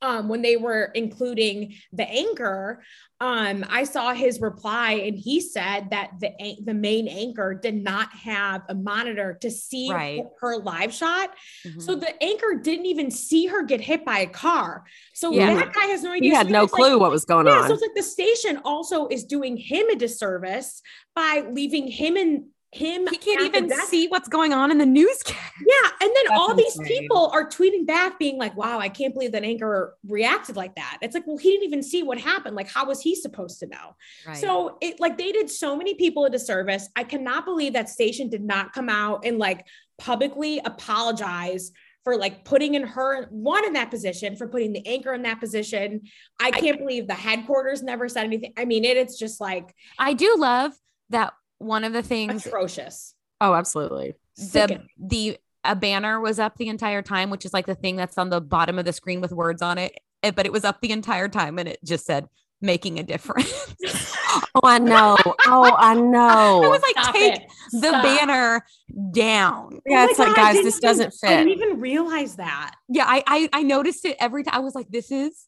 um, when they were including the anchor, um, I saw his reply and he said that the the main anchor did not have a monitor to see Right. her, live shot. Mhm. So the anchor didn't even see her get hit by a car. So Yeah. that guy has no idea. He had So no it's like- clue what was going yeah, on. so it's like the station also is doing him a disservice by leaving him and him. he can't even see what's going on in the newscast. Yeah, and then That's all these people are tweeting back, being like, "Wow, I can't believe that anchor reacted like that." It's like, well, he didn't even see what happened. Like, how was he supposed to know? So it like they did so many people a disservice. I cannot believe that station did not come out and like publicly apologize for like putting in her one in that position for putting the anchor in that position. I can't believe the headquarters never said anything. I mean, it, it's just like I do love that one of the things atrocious. oh, absolutely. the the a banner was up the entire time, which is like the thing that's on the bottom of the screen with words on it. eh, But it was up the entire time and it just said making a difference. Oh, I know. Oh, I know. I was like, Stop take it. the Stop. banner down. yeah, Oh it's like, God, I guys, this even- doesn't I fit. didn't even realize that. Yeah, I, I I noticed it every time. I was like, this is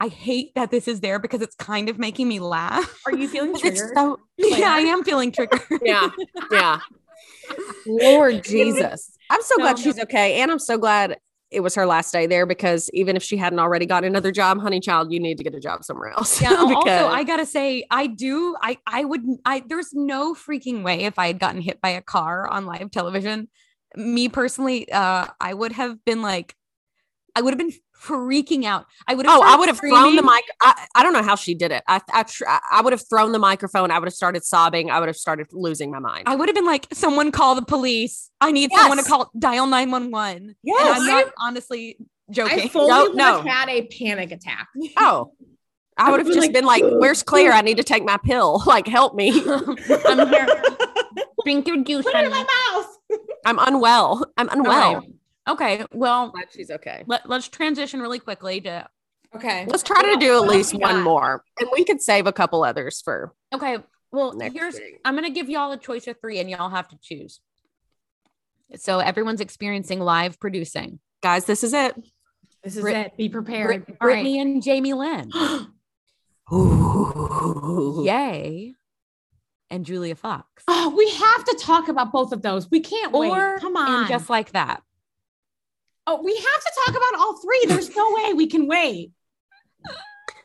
I hate that this is there because it's kind of making me laugh. Are you feeling triggered? so yeah, I am feeling triggered. yeah, yeah. Lord Jesus. I'm so No, glad no. she's okay. And I'm so glad it was her last day there because even if she hadn't already got another job, honey child, you need to get a job somewhere else. Yeah. Because- also, I gotta say, I do. I I would. I there's no freaking way if I had gotten hit by a car on live television. Me personally, uh, I would have been like, I would have been freaking out. I would have. Oh, I would have thrown the mic. I, I don't know how she did it. I I, tr- I would have thrown the microphone. I would have started sobbing. I would have started losing my mind. I would have been like, someone call the police. I need someone to call dial 911. Yes. And I'm not honestly joking. I fully No, would no. have had a panic attack. oh, I would have just like, been like, "Where's Claire? I need to take my pill. Like, help me. I'm here. Drink your juice. Put it in my mouth. I'm unwell. I'm unwell." Okay. Okay. Well, Glad she's okay. let, let's transition really quickly to Okay. Let's try to do at least one more, and we could save a couple others for Okay. Well, next here's week. I'm gonna give y'all a choice of three, and y'all have to choose. So everyone's experiencing live producing. Guys, this is it. This is Brit- it. Be prepared. Brit- All right. Britney and Jamie Lynn. Yay. And Julia Fox. Oh, we have to talk about both of those. We can't Or wait. Come on. And just like that. Oh, we have to talk about all three. There's no way we can wait.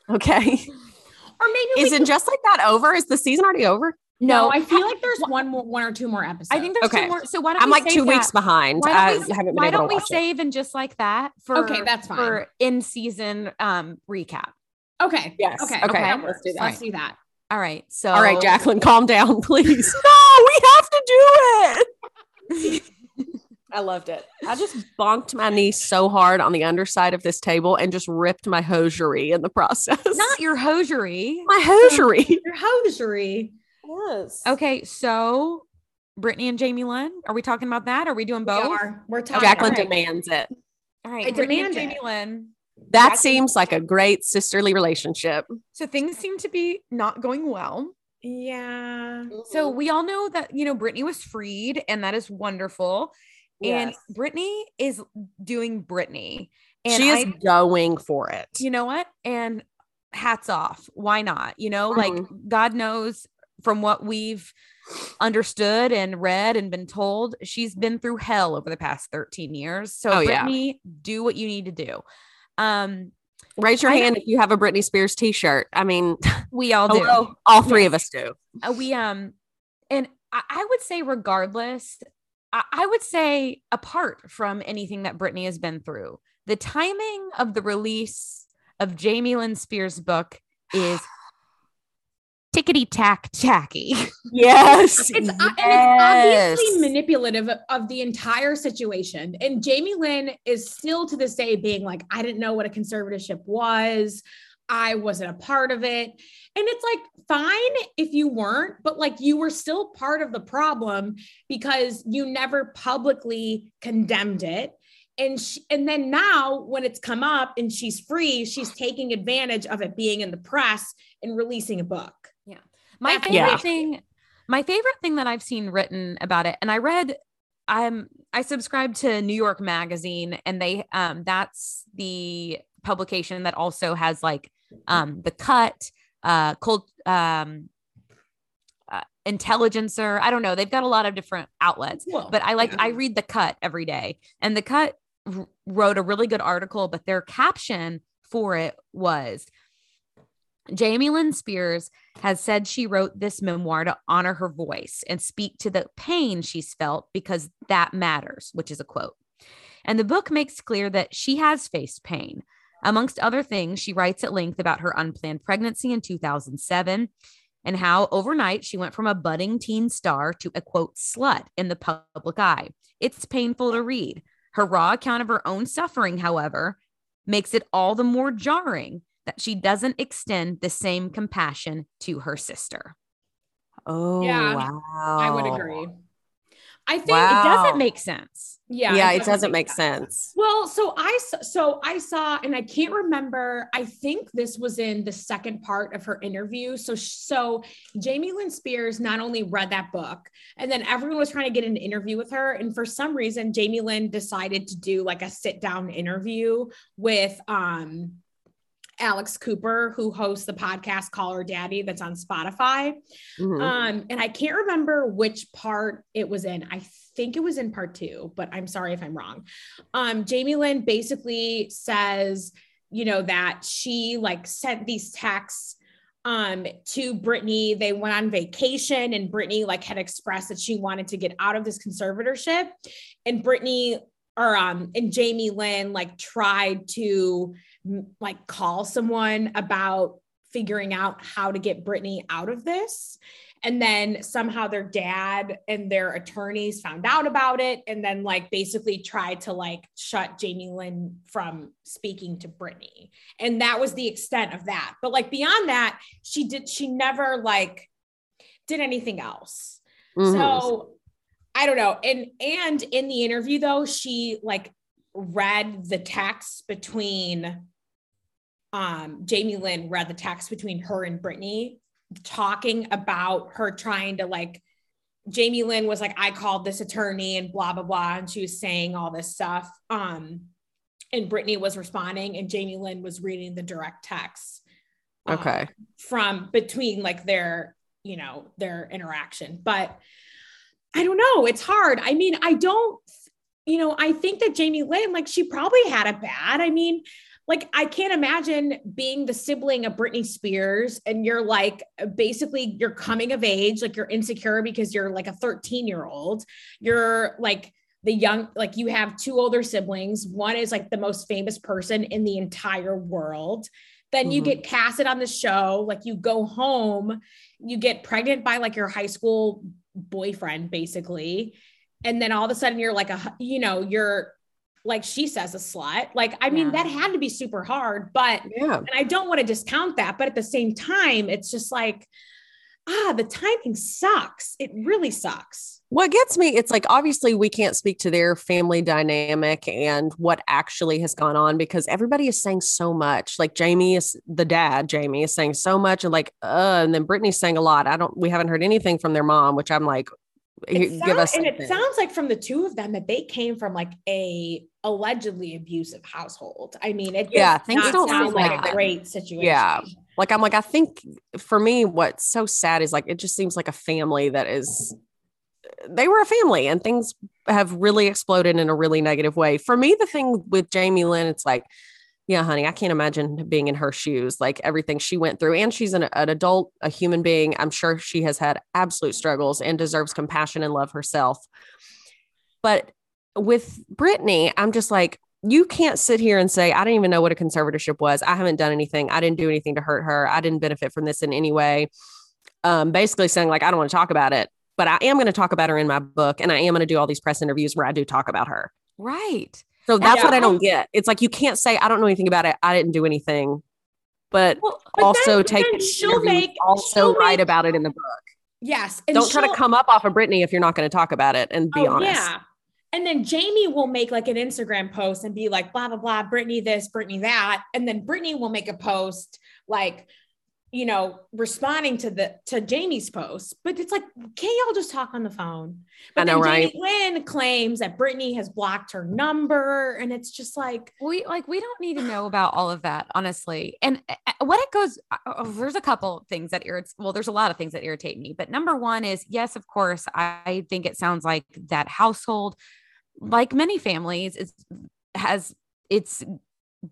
Okay. Or maybe we Is can- it just like that over? Is the season already over? no, No, I feel like there's one more, one or two more episodes. I think there's Okay. two more. So why don't I'm we like save two weeks behind. Why don't we, haven't been why able don't to we watch it. save and just like that for Okay, that's fine. for in season um recap. okay. Yes. Okay. Okay. that Let's do that. Let's do that. All right. So All right, Jacqueline, calm down, please. no, we have to do it. I loved it. I just bonked my knee so hard on the underside of this table and just ripped my hosiery in the process. Not your hosiery. my hosiery. Your hosiery. Yes. Okay, so Britney and Jamie Lynn, are we talking about that? Are we doing We both? are. We're talking. Jacqueline all right. demands it. All right, I Britney and demand Jamie it. Lynn. That Jacqueline- seems like a great sisterly relationship. So things seem to be not going well. Yeah. So we all know that you know Britney was freed, and that is wonderful. And Yes. Britney is doing Britney, and she is I, going for it. you know what? And hats off. Why not? You know, like Mhm. God knows from what we've understood and read and been told, she's been through hell over the past 13 years. So Oh, yeah. Do what you need to do. Um, Raise your I- hand if you have a Britney Spears t-shirt. I mean, we all do. all three of us do. Uh, we um and I, I would say regardless I, I would say apart from anything that britney has been through the timing of the release of jamie lynn spears book is tickety tack tacky Yes. It's, uh, yes. it's obviously manipulative of, of the entire situation. And Jamie Lynn is still to this day being like, I didn't know what a conservatorship was. I wasn't a part of it. And it's like, fine if you weren't, but like you were still part of the problem because you never publicly condemned it. And she, and then now when it's come up and she's free, she's taking advantage of it being in the press and releasing a book. Yeah. My That's favorite Yeah. thing my favorite thing that i've seen written about it and i read i'm i subscribe to new york magazine and they um that's the publication that also has like um the cut uh cold um uh, intelligencer i don't know they've got a lot of different outlets Well, but i like yeah. i read the cut every day and the cut r- wrote a really good article but their caption for it was Jamie Lynn Spears has said she wrote this memoir to honor her voice and speak to the pain she's felt because that matters, which is a quote. And the book makes clear that she has faced pain. Amongst other things, she writes at length about her unplanned pregnancy in 2007 and how overnight she went from a budding teen star to a quote slut in the public eye. It's painful to read. Her raw account of her own suffering, however, makes it all the more jarring that she doesn't extend the same compassion to her sister. Oh, Yeah, wow. I would oh, agree. I think Wow. It doesn't make sense. yeah, Yeah, it doesn't make sense. Well, so I s- so I saw, and I can't remember. I think this was in the second part of her interview. So so Jamie Lynn Spears not only read that book, and then everyone was trying to get an interview with her, and for some reason, Jamie Lynn decided to do like a sit down interview with um Alex Cooper, who hosts the podcast Call Her Daddy that's on Spotify. Mhm. Um, and I can't remember which part it was in. I think it was in part two, but I'm sorry if I'm wrong. Um, Jamie Lynn basically says, you know, that she like sent these texts um to Britney. They went on vacation and Britney like had expressed that she wanted to get out of this conservatorship. And Britney or um and Jamie Lynn like tried to like call someone about figuring out how to get Britney out of this. And then somehow their dad and their attorneys found out about it and then like basically tried to like shut Jamie Lynn from speaking to Britney. And that was the extent of that. But like beyond that, she did she never like did anything else. Mhm. So I don't know. And and in the interview though, she like read the text between um Jamie Lynn read the text between her and Britney talking about her trying to like Jamie Lynn was like, I called this attorney and blah blah blah. And she was saying all this stuff. Um and Britney was responding and Jamie Lynn was reading the direct text. um, Okay. from between like their, you know, their interaction. But I don't know. It's hard. I mean, I don't, you know, I think that Jamie Lynn, like, she probably had a bad. I mean, like, I can't imagine being the sibling of Britney Spears and you're like, basically, you're coming of age, like, you're insecure because you're like a 13 year old. You're like, the young, like, you have two older siblings. One is like the most famous person in the entire world. Then you Mhm. get casted on the show, like, you go home, you get pregnant by like your high school boyfriend basically and then all of a sudden you're like a you know you're like she says a slut like i mean Yeah. that had to be super hard but Yeah. and i don't want to discount that but at the same time it's just like ah the timing sucks it really sucks What gets me, it's like obviously we can't speak to their family dynamic and what actually has gone on because everybody is saying so much. Like Jamie is the dad, Jamie is saying so much, and like, uh, and then Britney's saying a lot. I don't, we haven't heard anything from their mom, which I'm like, It "Here, give us. and it sounds like from the two of them that they came from like a allegedly abusive household i mean it Yeah, things don't sound like a great situation Yeah. like I'm like, I think for me, what's so sad is like it just seems like a family that is they were a family and things have really exploded in a really negative way. For me, the thing with Jamie Lynn, it's like, yeah, honey, I can't imagine being in her shoes, like everything she went through. And she's an, an adult, a human being. I'm sure she has had absolute struggles and deserves compassion and love herself. But with Britney, I'm just like, you can't sit here and say, I didn't even know what a conservatorship was. I haven't done anything. I didn't do anything to hurt her. I didn't benefit from this in any way. Um, basically saying, like, I don't want to talk about it, but I am going to talk about her in my book. And I am going to do all these press interviews where I do talk about her. Right. So that's Yeah. what I don't get. It's like, you can't say, I don't know anything about it. I didn't do anything, but Well, but also then- take then the she'll make also she'll write make- about it in the book. yes and Don't try to come up off of Britney if you're not going to talk about it and be Oh, honest. Yeah. And then Jamie will make like an Instagram post and be like, blah, blah, blah, Britney this, Britney that. And then Britney will make a post like, you know, responding to the to Jamie's post, but it's like, can't y'all just talk on the phone? But I know, then right? Jamie Lynn claims that Britney has blocked her number, and it's just like, we like we don't need to know about all of that honestly and uh, what it goes uh, uh, there's a couple things that irritates well there's a lot of things that irritate me but number one is yes of course i think it sounds like that household like many families is has it's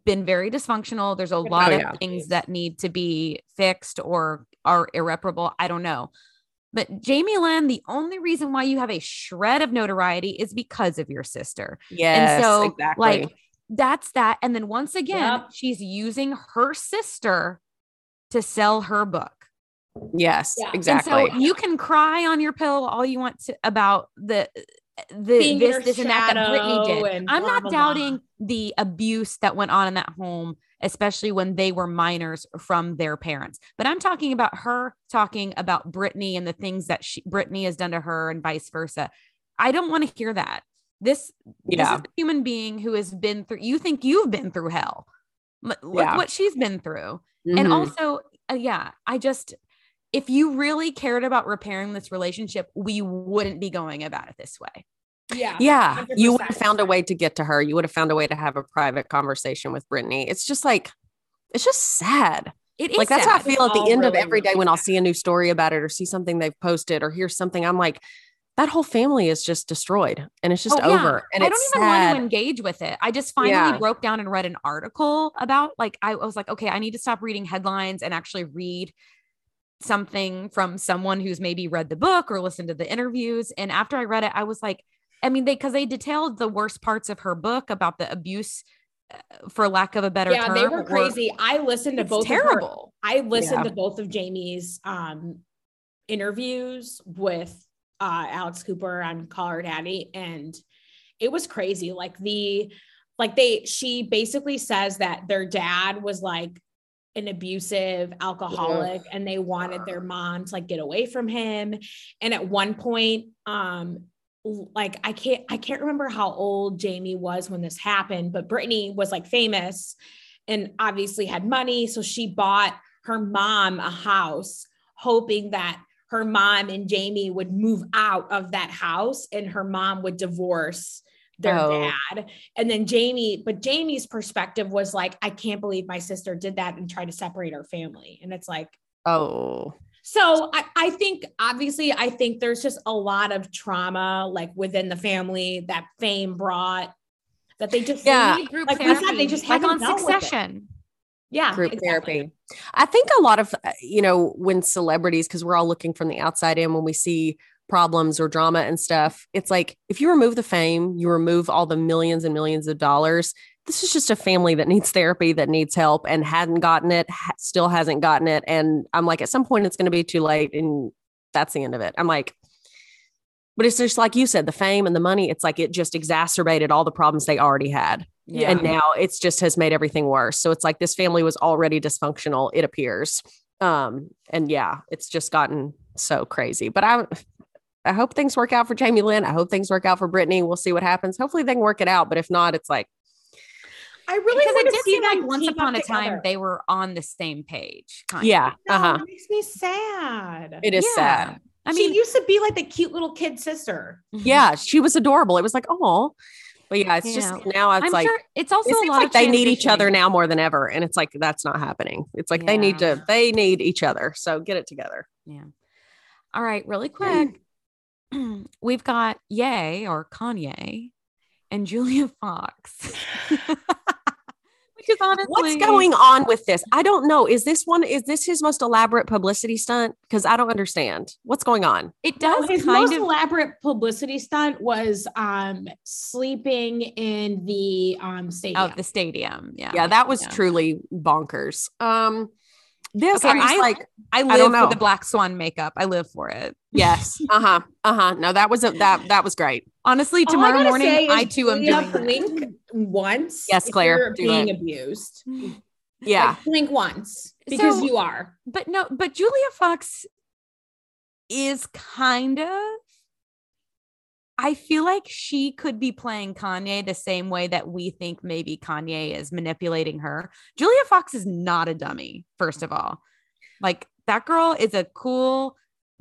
been very dysfunctional there's a oh, lot Oh, of things that need to be fixed or are irreparable i don't know but Jamie Lynn, the only reason why you have a shred of notoriety is because of your sister. Yes, and so exactly. like that's that and then once again Yep. she's using her sister to sell her book yes, Yeah. Exactly. and so you can cry on your pillow all you want to about the the Being in this her this and that that Britney did. and I'm blah, not blah, blah. doubting the abuse that went on in that home, especially when they were minors from their parents. But I'm talking about her talking about Britney and the things that she Britney has done to her and vice versa. I don't want to hear that. This, this Yeah. is a human being who has been through. You think you've been through hell? Look look Yeah. what she's been through. Mhm. And also, uh, yeah, I just, if you really cared about repairing this relationship, we wouldn't be going about it this way. yeah, yeah, you would have found a way to get to her. You would have found a way to have a private conversation with Britney. It's just like, it's just sad. It is like that's how I sad. feel at the end of every day really when I'll see a new story about it or see something they've posted or hear something. I'm like, that whole family is just destroyed and it's just Oh, yeah. over. And I it's don't even want to engage with it. I just finally Yeah. broke down and read an article about like I was like, okay, I need to stop reading headlines and actually read something from someone who's maybe read the book or listened to the interviews. And after I read it, I was like, I mean, they because they detailed the worst parts of her book about the abuse, uh, for lack of a better yeah, term. they were crazy. I listened to both. Of her, terrible. I listened Yeah. to both of Jamie's um interviews with uh Alex Cooper on Call Her Daddy, and it was crazy. Like the like they she basically says that their dad was like an abusive alcoholic and they wanted their mom to like get away from him. And at one point um like I can't I can't remember how old Jamie was when this happened but Britney was like famous and obviously had money. So she bought her mom a house hoping that her mom and Jamie would move out of that house and her mom would divorce their Oh. dad. And then Jamie, but Jamie's perspective was like, I can't believe my sister did that and tried to separate our family. And it's like, Oh, so I, I think obviously I think there's just a lot of trauma like within the family that fame brought that they just Yeah. need Group like we therapy, said, they just like on dealt with it. Succession. Yeah, group exactly. therapy. I think a lot of, uh, you know, when celebrities, because we're all looking from the outside in when we see problems or drama and stuff, it's like if you remove the fame, you remove all the millions and millions of dollars. This is just a family that needs therapy, that needs help and hadn't gotten it, ha- still hasn't gotten it. And I'm like, at some point, it's going to be too late. And that's the end of it. I'm like, but it's just like you said, the fame and the money, it's like it just exacerbated all the problems they already had. Yeah. And now it's just has made everything worse. So it's like this family was already dysfunctional, it appears. Um, and yeah, it's just gotten so crazy. But I I hope things work out for Jamie Lynn. I hope things work out for Britney. We'll see what happens. Hopefully they can work it out. But if not, it's like, I really because it did see seem like once upon up a time together. they were on the same page. kind yeah, No, uh-huh. it makes me sad. It is Yeah. sad. I mean, she used to be like the cute little kid sister. Yeah, she was adorable. It was like, oh, but yeah, it's just now it's I'm like sure it's also it a lot like of they need each other now more than ever. And it's like that's not happening. It's like they need to they need each other. So get it together. Yeah. All right, really quick. We've got Ye or Kanye and Julia Fox. Which is honestly What's going on with this? I don't know. Is this one is this his most elaborate publicity stunt? Because I don't understand. What's going on? It No, does his kind most of elaborate publicity stunt was um sleeping in the um stadium. of the stadium. Yeah. Yeah, that was Yeah. truly bonkers. Um this Okay, I'm just I- like I live know. for the black swan makeup. I live for it. yes. Uh-huh. Uh-huh. No, that was a that that was great. Honestly, All I tomorrow morning I too am Julia, doing that. blink once. Yes, if Claire, you're being it. abused. Yeah. Like, blink once because So- you are. But no, but Julia Fox is kind of I feel like she could be playing Kanye the same way that we think maybe Kanye is manipulating her. Julia Fox is not a dummy, first of all. Like that girl is a cool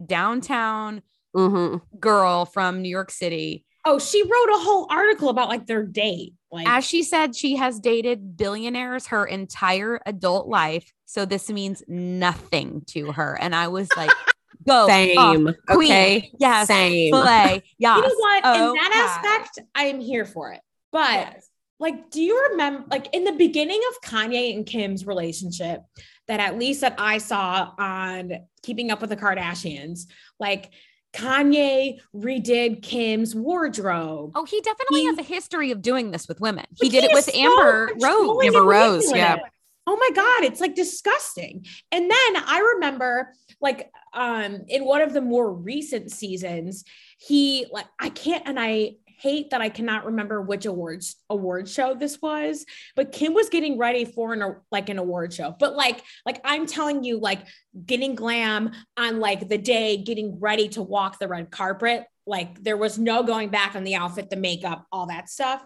downtown hmm girl from New York City. Oh, she wrote a whole article about like their date. Like As she said, she has dated billionaires her entire adult life. So this means nothing to her. And I was like, go. Ah, Same. off, queen. Okay. Yes. Same. Slay. Yes. you know what? In Oh, that aspect, I am here for it. But Yes. like, do you remember like in the beginning of Kanye and Kim's relationship, that at least that I saw on Keeping Up with the Kardashians, like Kanye redid Kim's wardrobe. Oh, he definitely He- has a history of doing this with women. But He did it with so Amber Rose. Amber Rose, yeah. Oh my God, it's like disgusting. And then I remember like um in one of the more recent seasons, he like I can't and I hate that I cannot remember which awards award show this was, but Kim was getting ready for an like an award show. But like like I'm telling you like getting glam on like the day getting ready to walk the red carpet, like there was no going back on the outfit, the makeup, all that stuff.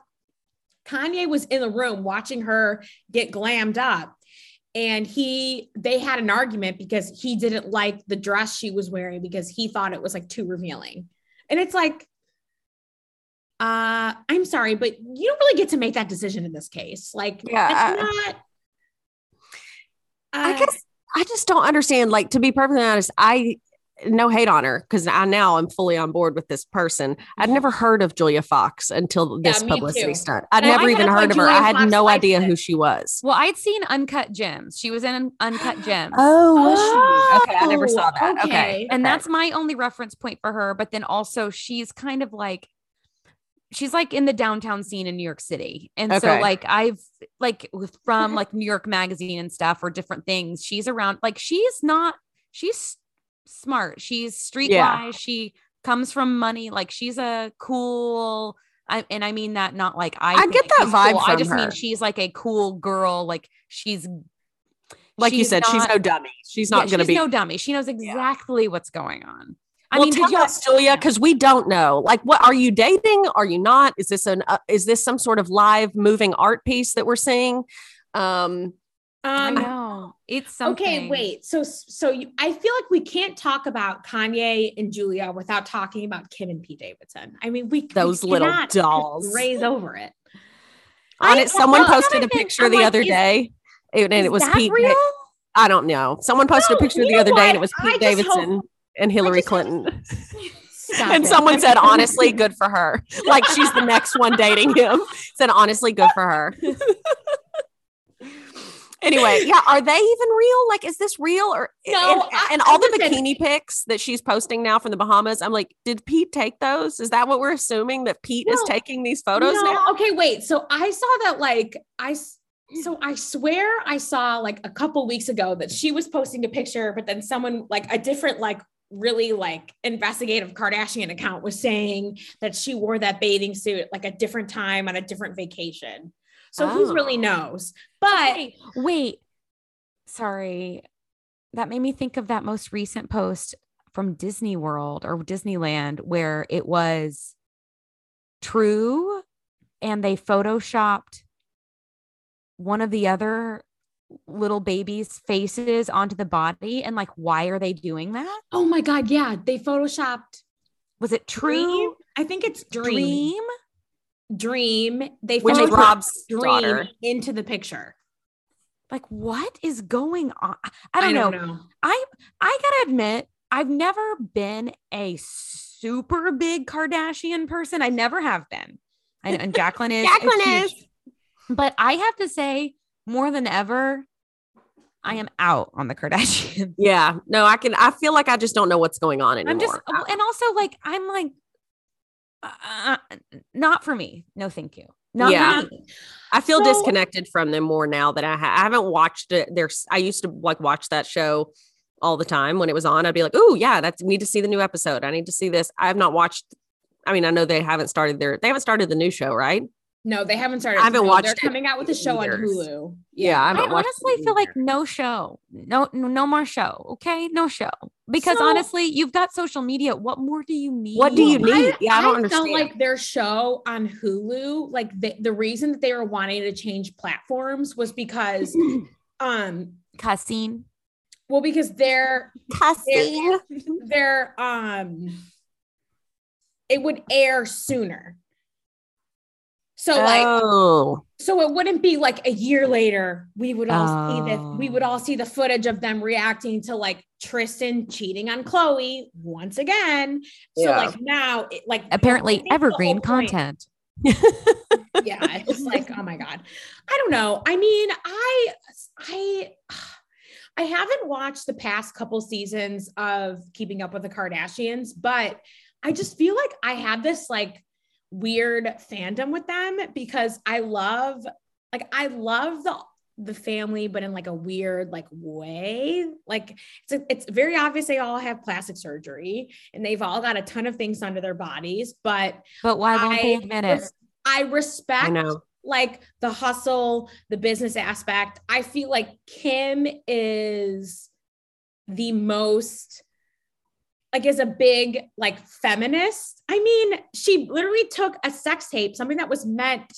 Kanye was in the room watching her get glammed up. And he, they had an argument because he didn't like the dress she was wearing because he thought it was like too revealing. And it's like, uh, I'm sorry, but you don't really get to make that decision in this case. Like, Yeah, it's not. I uh, guess I just don't understand. Like to be perfectly honest, I no hate on her because I now I'm fully on board with this person. I'd never mm-hmm. heard of Julia Fox until this me publicity too. stunt. I'd And never even heard of her. Julia I had Fox no idea kit. who she was. Well, I'd seen Uncut Gems. She was in Uncut Gems. Oh, was she? Okay, I never Oh, saw that. Okay. okay. and okay. that's my only reference point for her. But then also, she's kind of like, she's like in the downtown scene in New York City. And so, like, I've like from like New York Magazine and stuff or different things, she's around, like, she's not, she's smart. She's streetwise. Yeah. She comes from money. Like, she's a cool, I, and I mean that not like I, I get that vibe cool. I from just mean she's like a cool girl. Like, she's like you she's said, she's no dummy. She's yeah, not going to be. no dummy. She knows exactly what's going on. I well, mean, tell us, Julia, because we don't know. Like, what are you dating? Are you not? Is this an? Uh, is this some sort of live moving art piece that we're seeing? Um, I Um, know it's something. Okay, wait. So, so you, I feel like we can't talk about Kanye and Julia without talking about Kim and Pete Davidson. I mean, we we Those little dolls. raise over it. on it, someone posted a I'm picture like, the other is- day, and, it was Pete. Real? I don't know. Someone posted No, a picture the other day, and it was Pete Davidson hope- and Hillary Clinton. And it. someone said, honestly, good for her. Like she's the next one dating him. Said, honestly, good for her. anyway, yeah, are they even real? Like, is this real? Or No, and, I- and I all the listen- bikini pics that she's posting now from the Bahamas, I'm like, did Pete take those? Is that what we're assuming that Pete is taking these photos No, now? Okay, wait. So I saw that like I mm. so I swear I saw like a couple weeks ago that she was posting a picture, but then someone like a different like really like investigative Kardashian account was saying that she wore that bathing suit like a different time on a different vacation. So who Oh. really knows? But Wait, wait. Sorry. That made me think of that most recent post from Disney World or Disneyland where it was true and they photoshopped one of the other little babies' faces onto the body. And like, why are they doing that? oh my god, yeah, they photoshopped Was it Dream. true? I think it's Dream. Dream? Dream. They Which is Rob's Dream daughter. into the picture. Like, what is going on? I don't, know. I I gotta admit, I've never been a super big Kardashian person. I never have been. I and Jacqueline is. Jacqueline is. But I have to say, more than ever, I am out on the Kardashians. Yeah, no, I can. I feel like I just don't know what's going on anymore. I'm just, and also like, I'm like, uh, not for me. No, thank you. Not Yeah. me. I feel So- disconnected from them more now that I, ha- I haven't watched it. There's I used to like watch that show all the time when it was on. I'd be like, oh yeah, that's need to see the new episode. I need to see this. I have not watched. I mean, I know they haven't started their they haven't started the new show, right? No, they haven't started. I haven't No, watched They're it coming out with a show on. Hulu. Yeah, I I haven't watched. honestly it feel like no show, no, no no more show. Okay, no show. Because So- honestly, you've got social media. What more do you need? What do you Well, need? Yeah, I don't understand. felt like their show on Hulu, like the, the reason that they were wanting to change platforms was because um Cussing. Well, because they're Cussing. they're um it would air sooner. So like oh, so it wouldn't be like a year later we would all see the we would Oh. all see the footage of them reacting to like Tristan cheating on Khloe once again. So Yeah. like now it, like Apparently, evergreen content. yeah it's like oh my god i don't know i mean i i i haven't watched the past couple seasons of keeping up with the kardashians but i just feel like i have this like weird fandom with them because i love like i love the the family but in like a weird like way like it's it's very obvious they all have plastic surgery and they've all got a ton of things under their bodies but But why won't they I admit it? I respect I know. like the hustle, the business aspect. I feel like Kim is the most like is a big like feminist. I mean, she literally took a sex tape, something that was meant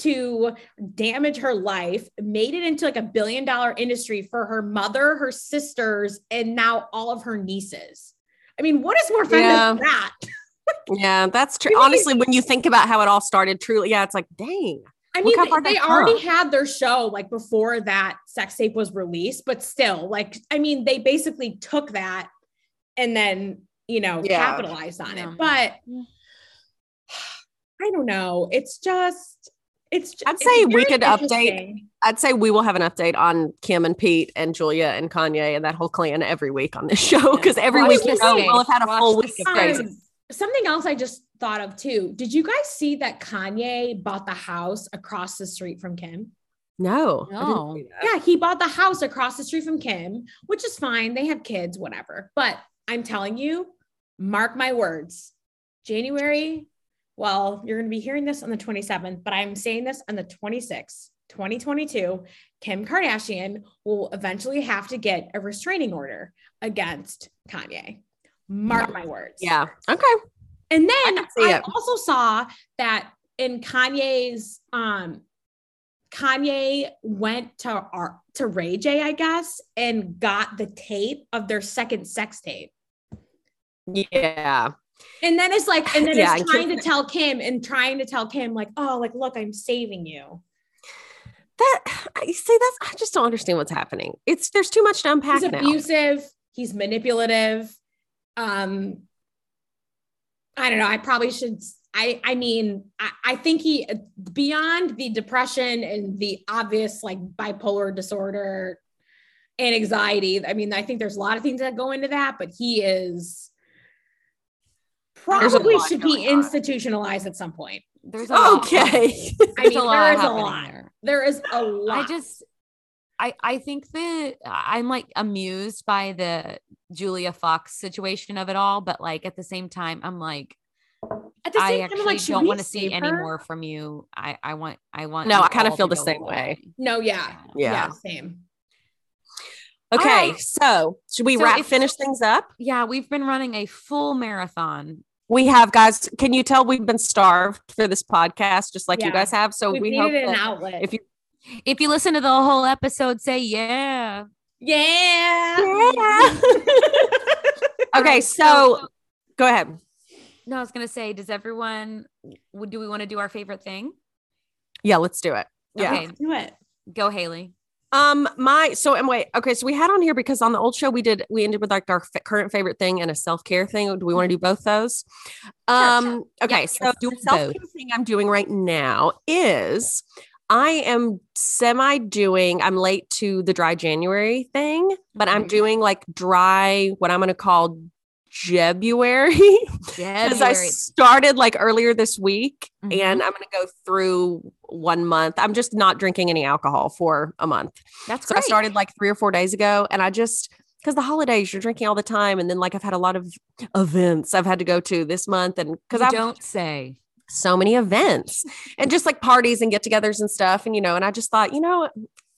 to damage her life, made it into like a billion dollar industry for her mother, her sisters, and now all of her nieces. I mean, what is more feminist Yeah. than that? Yeah, that's true. Honestly, when you think about how it all started, truly, yeah, it's like, dang. I mean, they, they already had their show like before that sex tape was released, but still, like, I mean, they basically took that and then, you know, Yeah. capitalized on Yeah. it. But I don't know. It's just, it's. ju- I'd it's say we very could update- I'd say we will have an update on Kim and Pete and Julia and Kanye and that whole clan every week on this show because every Watch week you know, we'll have had a Watch full week of crazy. Um, something else I just thought of too. Did you guys see that Kanye bought the house across the street from Kim? No, No. Yeah, he bought the house across the street from Kim, which is fine. They have kids, whatever. But I'm telling you, mark my words. January, well, you're going to be hearing this on the 27th, but I'm saying this on the 26th, 2022. Kim Kardashian will eventually have to get a restraining order against Kanye. Mark my words. Yeah. Okay. And then see I, also saw that in Kanye's um Kanye went to our to Ray J, I guess, and got the tape of their second sex tape. Yeah. And then it's like, and then Yeah, it's trying Kim- to tell Kim and trying to tell Kim, like, oh, like, look, I'm saving you. That I say that's I just don't understand what's happening. It's there's too much to unpack He's now. abusive, he's manipulative. Um, I don't know. I probably should. I I mean, I, I think he beyond the depression and the obvious like bipolar disorder and anxiety. I mean, I think there's a lot of things that go into that, but he is probably should be going on. institutionalized at some point. There's a lot. Okay. I mean, There's a lot is a lot. there. There is a lot. I just I I think that I'm like amused by the Julia Fox situation of it all, but like at the same time, I'm like, at the I same actually time, I'm like, don't want to see save any more from you. I I want I want No, I kinda feel the go same way. No, yeah, Yeah. yeah, same. Okay. right. So should we So wrap if- finish things up? Yeah, we've been running a full marathon. We have guys. Can you tell we've been starved for this podcast, just like you guys have? So we we hope an outlet. if you If you listen to the whole episode, say yeah. yeah. okay. So go ahead. No, I was gonna say, does everyone do we want to do our favorite thing? Yeah, let's do it. Yeah. Okay, do it. go Haley. Um, my so and wait, okay, so we had on here because on the old show we did we ended with like our f- current favorite thing and a self care thing. Do we want to do both those? Um, okay, Yeah, so the self care thing I'm doing right now is I am semi doing. I'm late to the dry January thing, but I'm Mhm. doing like dry what I'm going to call Jebuary because I started like earlier this week Mhm. and I'm going to go through one month. I'm just not drinking any alcohol for a month. That's So great. I started like three or four days ago, and I just because the holidays you're drinking all the time, and then like I've had a lot of events I've had to go to this month, and because I've don't say. so many events and just like parties and get-togethers and stuff, and you know, and I just thought, you know,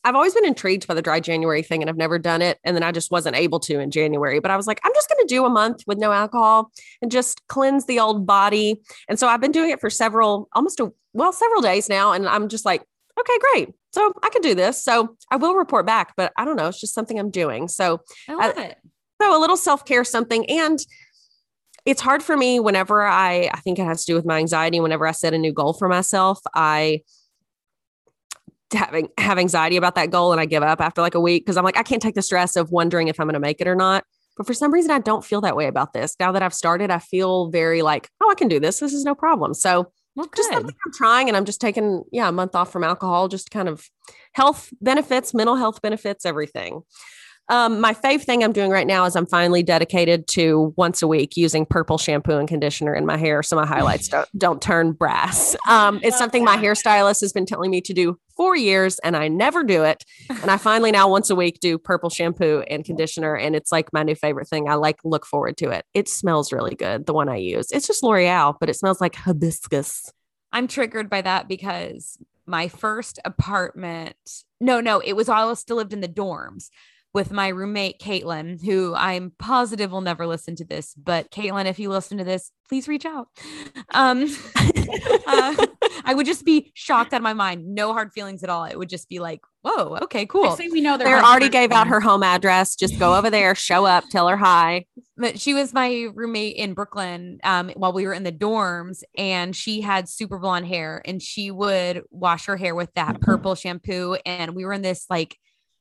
I've always been intrigued by the dry January thing, and I've never done it, and then I just wasn't able to in January, but I was like, I'm just going to do a month with no alcohol and just cleanse the old body, and so I've been doing it for several, almost a well, several days now, and I'm just like. okay, great. So I can do this. So I will report back, but I don't know. It's just something I'm doing. So I uh, love it. so a little self-care something and it's hard for me whenever I I think it has to do with my anxiety whenever I set a new goal for myself I having have anxiety about that goal and I give up after like a week because I'm like I can't take the stress of wondering if I'm going to make it or not. But for some reason I don't feel that way about this. Now that I've started I feel very like oh I can do this. This is no problem. So Well, just something I'm trying and I'm just taking yeah a month off from alcohol just kind of health benefits mental health benefits everything um, my fave thing I'm doing right now is I'm finally dedicated to once a week using purple shampoo and conditioner in my hair so my highlights don't, don't turn brass. Um, it's something my hairstylist has been telling me to do for years and I never do it. And I finally now once a week do purple shampoo and conditioner and it's like my new favorite thing. I like look forward to it. It smells really good, the one I use. It's just L'Oreal, but it smells like hibiscus. I'm triggered by that because my first apartment, no, no, it was while I still lived in the dorms with my roommate, Caitlin, who I'm positive will never listen to this. But Caitlin, if you listen to this, please reach out. Um, uh, I would just be shocked out of my mind. No hard feelings at all. It would just be like, whoa, okay, I cool. say we know They already gave out her home address. Just go over there, show up, tell her hi. but she was my roommate in Brooklyn um, while we were in the dorms, and she had super blonde hair, and she would wash her hair with that purple shampoo. And we were in this like,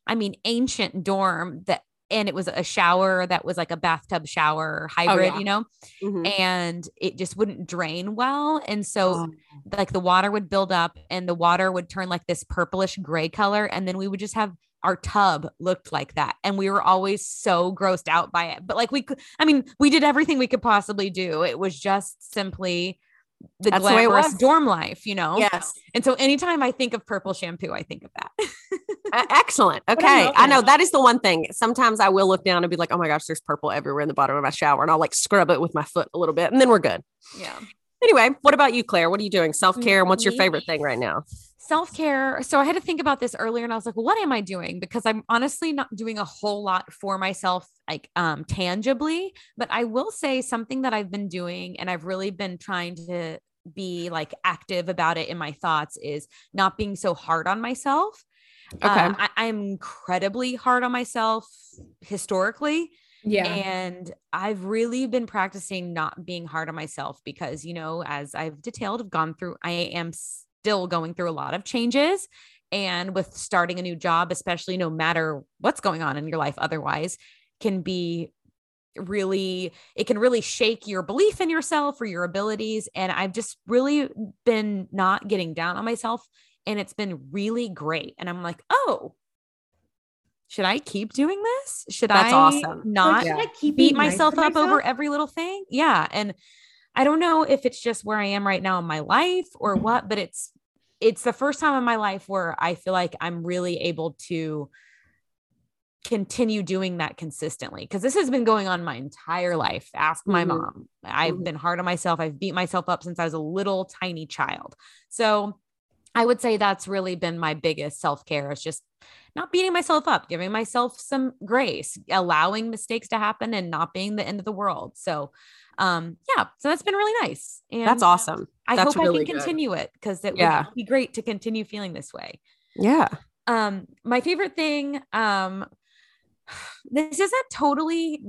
I mean, ancient dorm that, and it was a shower that was like a bathtub shower hybrid, yeah. you know, Mhm. and it just wouldn't drain well, and so Oh. like the water would build up, and the water would turn like this purplish gray color, and then we would just have our tub looked like that and we were always so grossed out by it but like we could i mean we did everything we could possibly do it was just simply the That's the glamorous was. dorm life you know Yes. and so anytime i think of purple shampoo i think of that excellent. Okay. I know that is the one thing. Sometimes I will look down and be like, oh my gosh, there's purple everywhere in the bottom of my shower. And I'll like scrub it with my foot a little bit and then we're good. yeah Anyway, what about you, Claire? What are you doing? Self care. And what's your mm-hmm. favorite thing right now? Self-care so i had to think about this earlier and i was like what am i doing because i'm honestly not doing a whole lot for myself like um tangibly but i will say something that i've been doing and i've really been trying to be like active about it in my thoughts is not being so hard on myself Okay. Um, I, i'm incredibly hard on myself historically Yeah. and I've really been practicing not being hard on myself because, you know, as I've detailed, I've gone through, I am still going through a lot of changes. And with starting a new job, especially no matter what's going on in your life otherwise, can be really, it can really shake your belief in yourself or your abilities. And I've just really been not getting down on myself. And it's been really great. And I'm like, oh, should I keep doing this? Should That's I awesome. not Should I keep beat being nice myself up over every little thing? Yeah. And I don't know if it's just where I am right now in my life or Mm-hmm. what, but it's it's the first time in my life where I feel like I'm really able to continue doing that consistently because this has been going on my entire life. Ask my Mhm. mom. I've Mhm. been hard on myself. I've beat myself up since I was a little tiny child. So I would say that's really been my biggest self care is just not beating myself up, giving myself some grace, allowing mistakes to happen and not being the end of the world. So, um, yeah, so that's been really nice. And That's awesome. I That's hope really I can good. continue it because it Yeah. would be great to continue feeling this way. Yeah. Um, my favorite thing, um, this isn't totally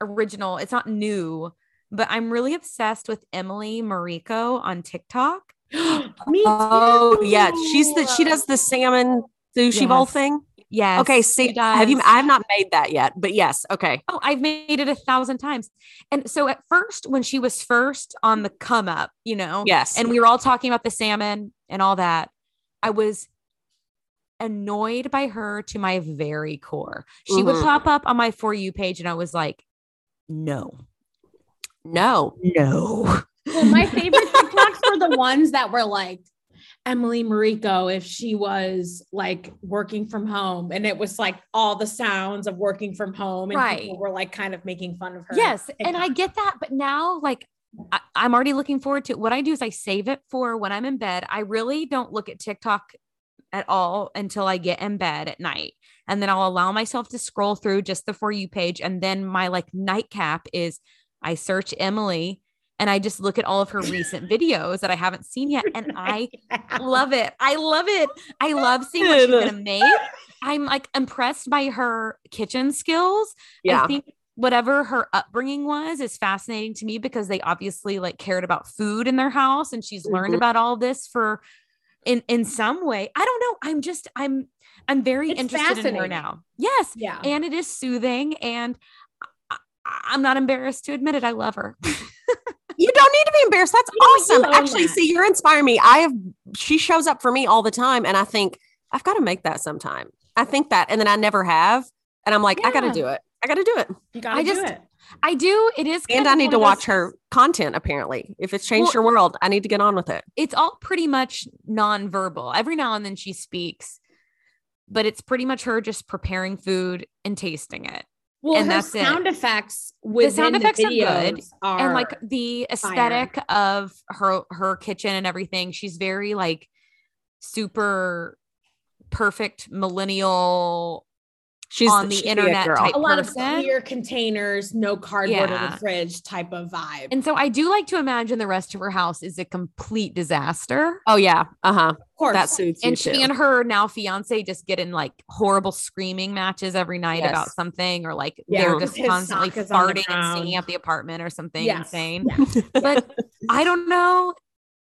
original, it's not new, but I'm really obsessed with Emily Mariko on TikTok. Me Oh, yeah. She's the she does the salmon sushi bowl thing. Yes. Okay, see, have you? I have not made that yet, but yes. Okay. Oh, I've made it a thousand times. And so at first, when she was first on the come up, you know, Yes. and we were all talking about the salmon and all that, I was annoyed by her to my very core. She would Mhm. pop up on my For You page, and I was like, no, no. no. Well, my favorite TikToks were the ones that were like Emily Mariko if she was like working from home and it was like all the sounds of working from home and Right. people were like kind of making fun of her. Yes. And I get that. But now, like, I, I'm already looking forward to it. What I do is I save it for when I'm in bed. I really don't look at TikTok at all until I get in bed at night. And then I'll allow myself to scroll through just the For You page. And then my like nightcap is I search Emily and I just look at all of her recent videos that I haven't seen yet and I love it. I love it. I love seeing what she's going to make. I'm like impressed by her kitchen skills. Yeah. I think whatever her upbringing was is fascinating to me because they obviously like cared about food in their house and she's learned Mhm. about all this for in in some way. I don't know. I'm just I'm I'm very It's interested in her now. Yes. Yeah. And it is soothing and I- I'm not embarrassed to admit it. I love her. You don't need to be embarrassed. That's awesome. Actually, that. see, you're inspiring me. I have she shows up for me all the time, and I think I've got to make that sometime. I think that, and then I never have, and I'm like, I got to do it. I got to do it, You gotta I do just- it. I do. It is and I need to watch her content. Apparently, if it's changed Well- your world, I need to get on with it. it's all pretty much nonverbal. Every now and then she speaks, but it's pretty much her just preparing food and tasting it. Well, and her that's it. sound effects within the, sound effects are good, are and like the aesthetic of her her kitchen and everything, she's very like super perfect millennial She's on the she'd a internet type a lot of person. clear containers, no cardboard in the fridge type of vibe. And so I do like to imagine the rest of her house is a complete disaster. Oh yeah, uh huh. Of course, That suits and she too. and her now fiance just get in like horrible screaming matches every night about something or like Yeah, they're just his constantly sock is on the farting and singing at the apartment or something Yes. insane. Yeah. But I don't know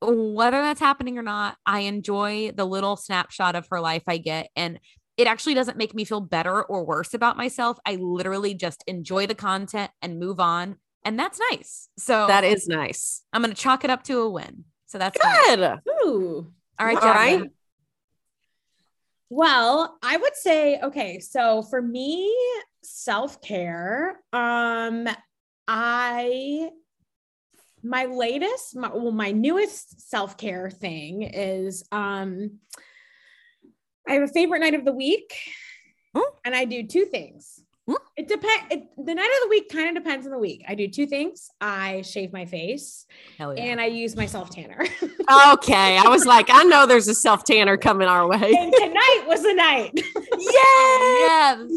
whether that's happening or not. I enjoy the little snapshot of her life I get and it actually doesn't make me feel better or worse about myself. I literally just enjoy the content and move on. And that's nice. So that is nice. I'm going to chalk it up to a win. So that's. Good. Ooh. All right, All Jacqueline. right. Well, I would say okay, so for me, self-care, um I my latest my, well my newest self-care thing is um I have a favorite night of the week Hmm. and I do two things. It depends. The night of the week kind of depends on the week. I do two things. I shave my face yeah. and I use my self tanner. Okay, I was like, I know there's a self tanner coming our way. and tonight was the night. Yay! yes.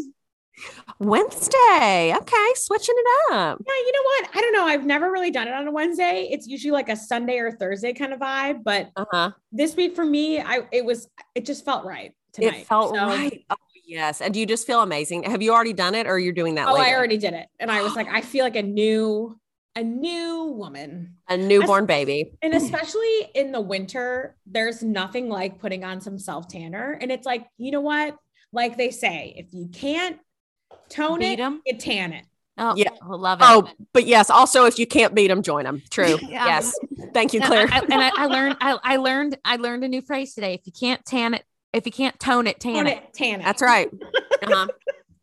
Wednesday. Okay, switching it up. Yeah, you know what? I don't know. I've never really done it on a Wednesday. It's usually like a Sunday or Thursday kind of vibe. But Uh huh. this week for me, I it was it just felt right tonight. It felt So- right. Yes. And do you just feel amazing? Have you already done it, or you're doing that? Oh, I already did it, and I was like, I feel like a new a new woman. a newborn baby. And especially in the winter, there's nothing like putting on some self tanner. And it's like, you know what? Like they say, if you can't tone Beat it, 'em. you tan it. Oh, Yeah. I love it. Oh, but yes. Also, if you can't beat them, join them. True. Yeah. Yes. Thank you, Claire. I, I- and I, I learned, I, I learned, I learned a new phrase today. If you can't tan it, if you can't tone it, tan Tone it. it, tan it. That's right. Uh-huh.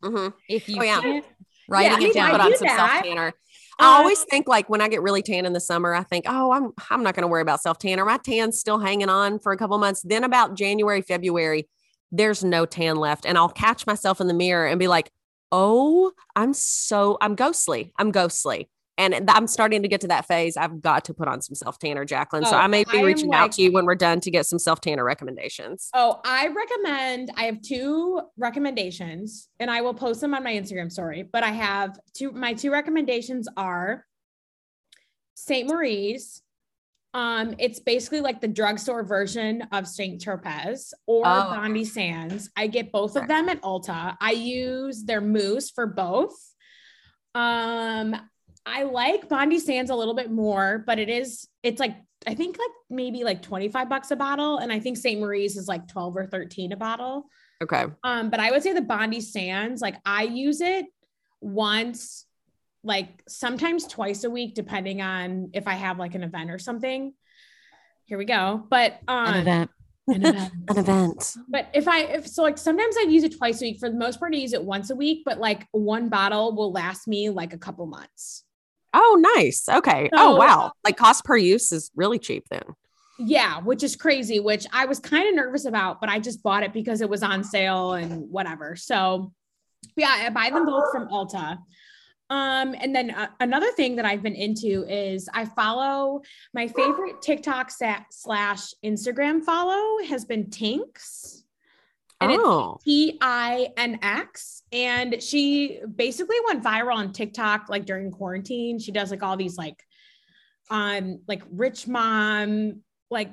hmm If you Oh, yeah. can't, writing I mean, it I down. Put on do some self tanner. I always think like when I get really tan in the summer, I think, oh, I'm I'm not going to worry about self tanner. My tan's still hanging on for a couple months. Then about January, February, there's no tan left, and I'll catch myself in the mirror and be like, oh, I'm so I'm ghostly. I'm ghostly. And I'm starting to get to that phase. I've got to put on some self tanner, Jacqueline. so Oh, I may be am reaching out to you when we're done to get some self tanner recommendations. Oh, I recommend. I have two recommendations, and I will post them on my Instagram story. But I have two. My two recommendations are Saint Moriz. Um, it's basically like the drugstore version of Saint Tropez or Oh. Bondi Sands. I get both of them at Ulta. I use their mousse for both. Um, I like Bondi Sands a little bit more, but it is it's like I think like maybe like 25 bucks a bottle. And I think St. Moriz is like 12 or 13 a bottle. Okay. Um, but I would say the Bondi Sands, like I use it once, like sometimes twice a week, depending on if I have like an event or something. Here we go. But um An event. an event. An event. But if I if so like sometimes I use it twice a week. For the most part, I use it once a week, but like one bottle will last me like a couple months. Oh, nice. Okay. So- oh, wow. Like cost per use is really cheap then. Yeah, which is crazy, which I was kind of nervous about, but I just bought it because it was on sale and whatever. So, yeah, I buy them both from Ulta. Um, and then uh, another thing that I've been into is I follow my favorite TikTok sa- slash Instagram follow has been Tinx. And it's Oh, T I N X. And she basically went viral on TikTok like during quarantine. She does like all these like um like rich mom, like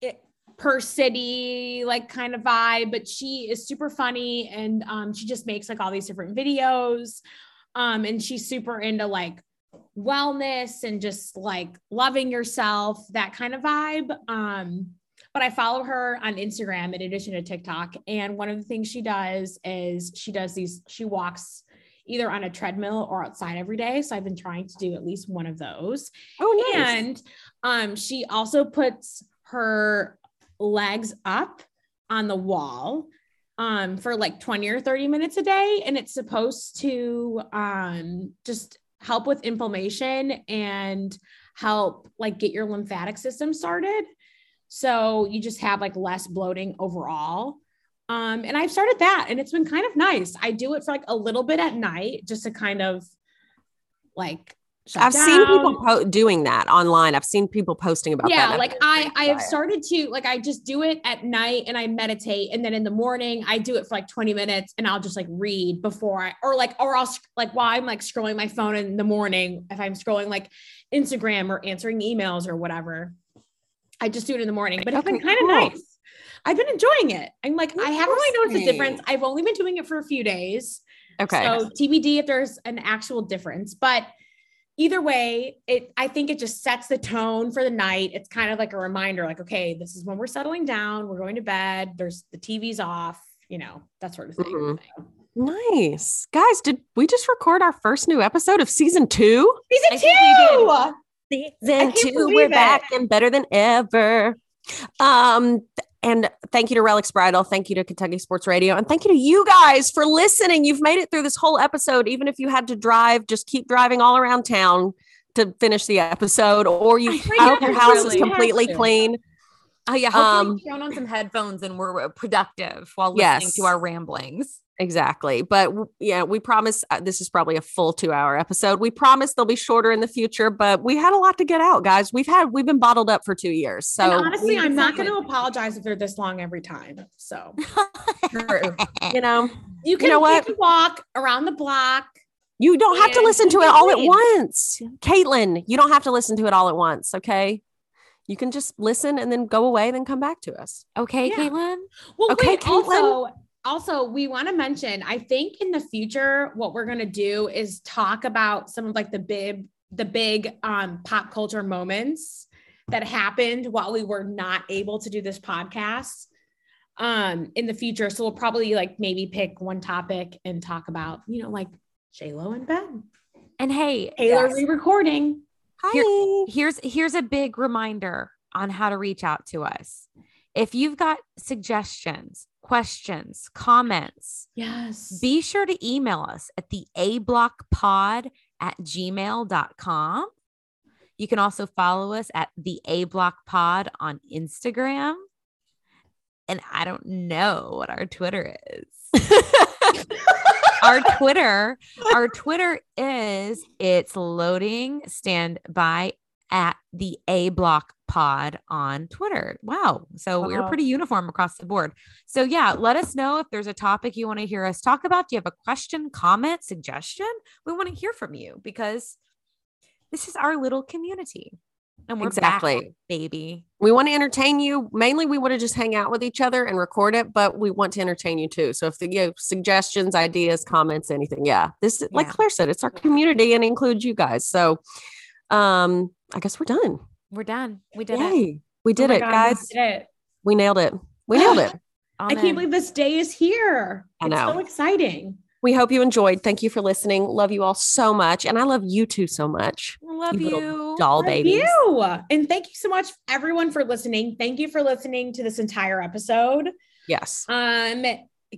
it, per city like kind of vibe, but she is super funny and um she just makes like all these different videos. Um and she's super into like wellness and just like loving yourself, that kind of vibe. Um but I follow her on Instagram in addition to TikTok. And one of the things she does is she does these, she walks either on a treadmill or outside every day. So I've been trying to do at least one of those. Oh, nice. And um, she also puts her legs up on the wall um, for like 20 or 30 minutes a day. And it's supposed to um, just help with inflammation and help like get your lymphatic system started. So you just have like less bloating overall. Um, and I've started that and it's been kind of nice. I do it for like a little bit at night just to kind of like shut I've seen people po- doing that online. I've seen people posting about that. yeah like i i have started to like i just do it at night and i meditate and then in the morning i do it for like 20 minutes and i'll just like read before i or like or i'll like while i'm like scrolling my phone in the morning if i'm scrolling like instagram or answering emails or whatever i just do it in the morning but it's been kind of cool. nice i've been enjoying it i'm like i haven't really noticed a difference i've only been doing it for a few days Okay. so TBD if there's an actual difference, but either way, it I think it just sets the tone for the night. It's kind of like a reminder, like, okay, this is when we're settling down, we're going to bed, there's the TV's off, you know, that sort of thing. Mhm. nice. Guys, did we just record our first new episode of season two? Season I think we two. Season can't two, we're it. back and better than ever. Um, and thank you to Relics Bridal, thank you to Kentucky Sports Radio, and thank you to you guys for listening. You've made it through this whole episode, even if you had to drive, just keep driving all around town to finish the episode, or you I I hope your house really. is completely You have to. clean. Oh yeah, hopefully Um, we on some headphones and we're uh, productive while listening Yes. to our ramblings. Exactly. But yeah, we promise uh, this is probably a full two hour episode. We promise they'll be shorter in the future, but we had a lot to get out, guys. We've had, we've been bottled up for two years. So and honestly, I'm not going to apologize if they're this long every time. So you know, you can know take what? a walk around the block. you don't have to listen to it all at once. Caitlin, you don't have to listen to it all at once. Okay. You can just listen and then go away, then come back to us. Okay, Yeah. Caitlin. Well, Okay, wait, Caitlin. also, also, we want to mention, I think in the future, what we're gonna do is talk about some of like the big, the big um pop culture moments that happened while we were not able to do this podcast um in the future. So we'll probably like maybe pick one topic and talk about, you know, like J Lo and Ben. And hey, Taylor Yes. re-recording. Hi. here's here's a big reminder on how to reach out to us. If you've got suggestions, questions, comments, Yes. be sure to email us at the a block pod at gmail.com. You can also follow us at the a block pod on Instagram. And I don't know what our Twitter is. our Twitter, our Twitter is it's loading stand by at the A block pod on Twitter. Wow. So we're pretty uniform across the board. So yeah, let us know if there's a topic you want to hear us talk about. Do you have a question, comment, suggestion? We want to hear from you because this is our little community. And we're Exactly. back, baby. we want to entertain you. Mainly, we want to just hang out with each other and record it, but we want to entertain you too. So if the, you have suggestions, ideas, comments, anything, yeah, this like Yeah. Claire said, it's our community and includes you guys. So, um, I guess we're done. We're done. We did it. We did Oh it, God, we guys. did it. We nailed it. We nailed it. I can't believe this day is here. I It's know. so exciting. We hope you enjoyed. Thank you for listening. Love you all so much, and I love you too so much. Love You you. Doll Love babies. you. And thank you so much, everyone, for listening. Thank you for listening to this entire episode. Yes. Um,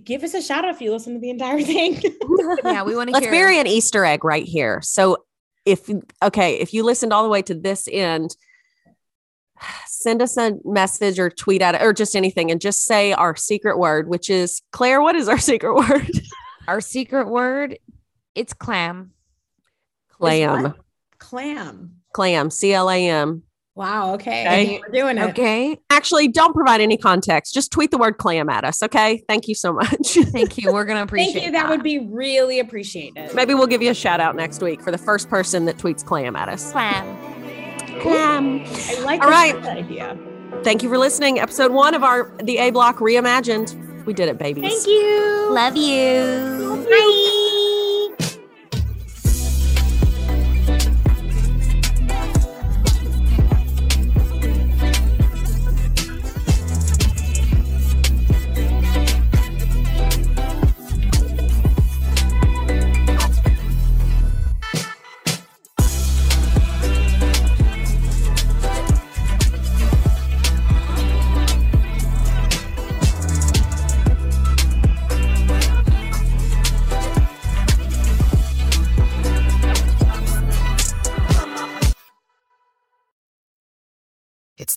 give us a shout out if you listen to the entire thing. Yeah, we want to Let's hear. bury an Easter egg right here. So if okay, if you listened all the way to this end, send us a message or tweet at it or just anything and just say our secret word, which is Claire. What is our secret word? Our secret word, it's clam. Clam. what? Clam. Clam. C L A M. Wow. Okay. Okay. We're doing it. Okay. Actually, don't provide any context. Just tweet the word clam at us. Okay. Thank you so much. Thank you. We're gonna appreciate Thank you. That would be really appreciated. Maybe we'll give you a shout out next week for the first person that tweets clam at us. clam. Clam. I like All the idea. Thank you for listening. Episode one of our The A Block Reimagined. We did it, babies. Thank you. Love you. Bye.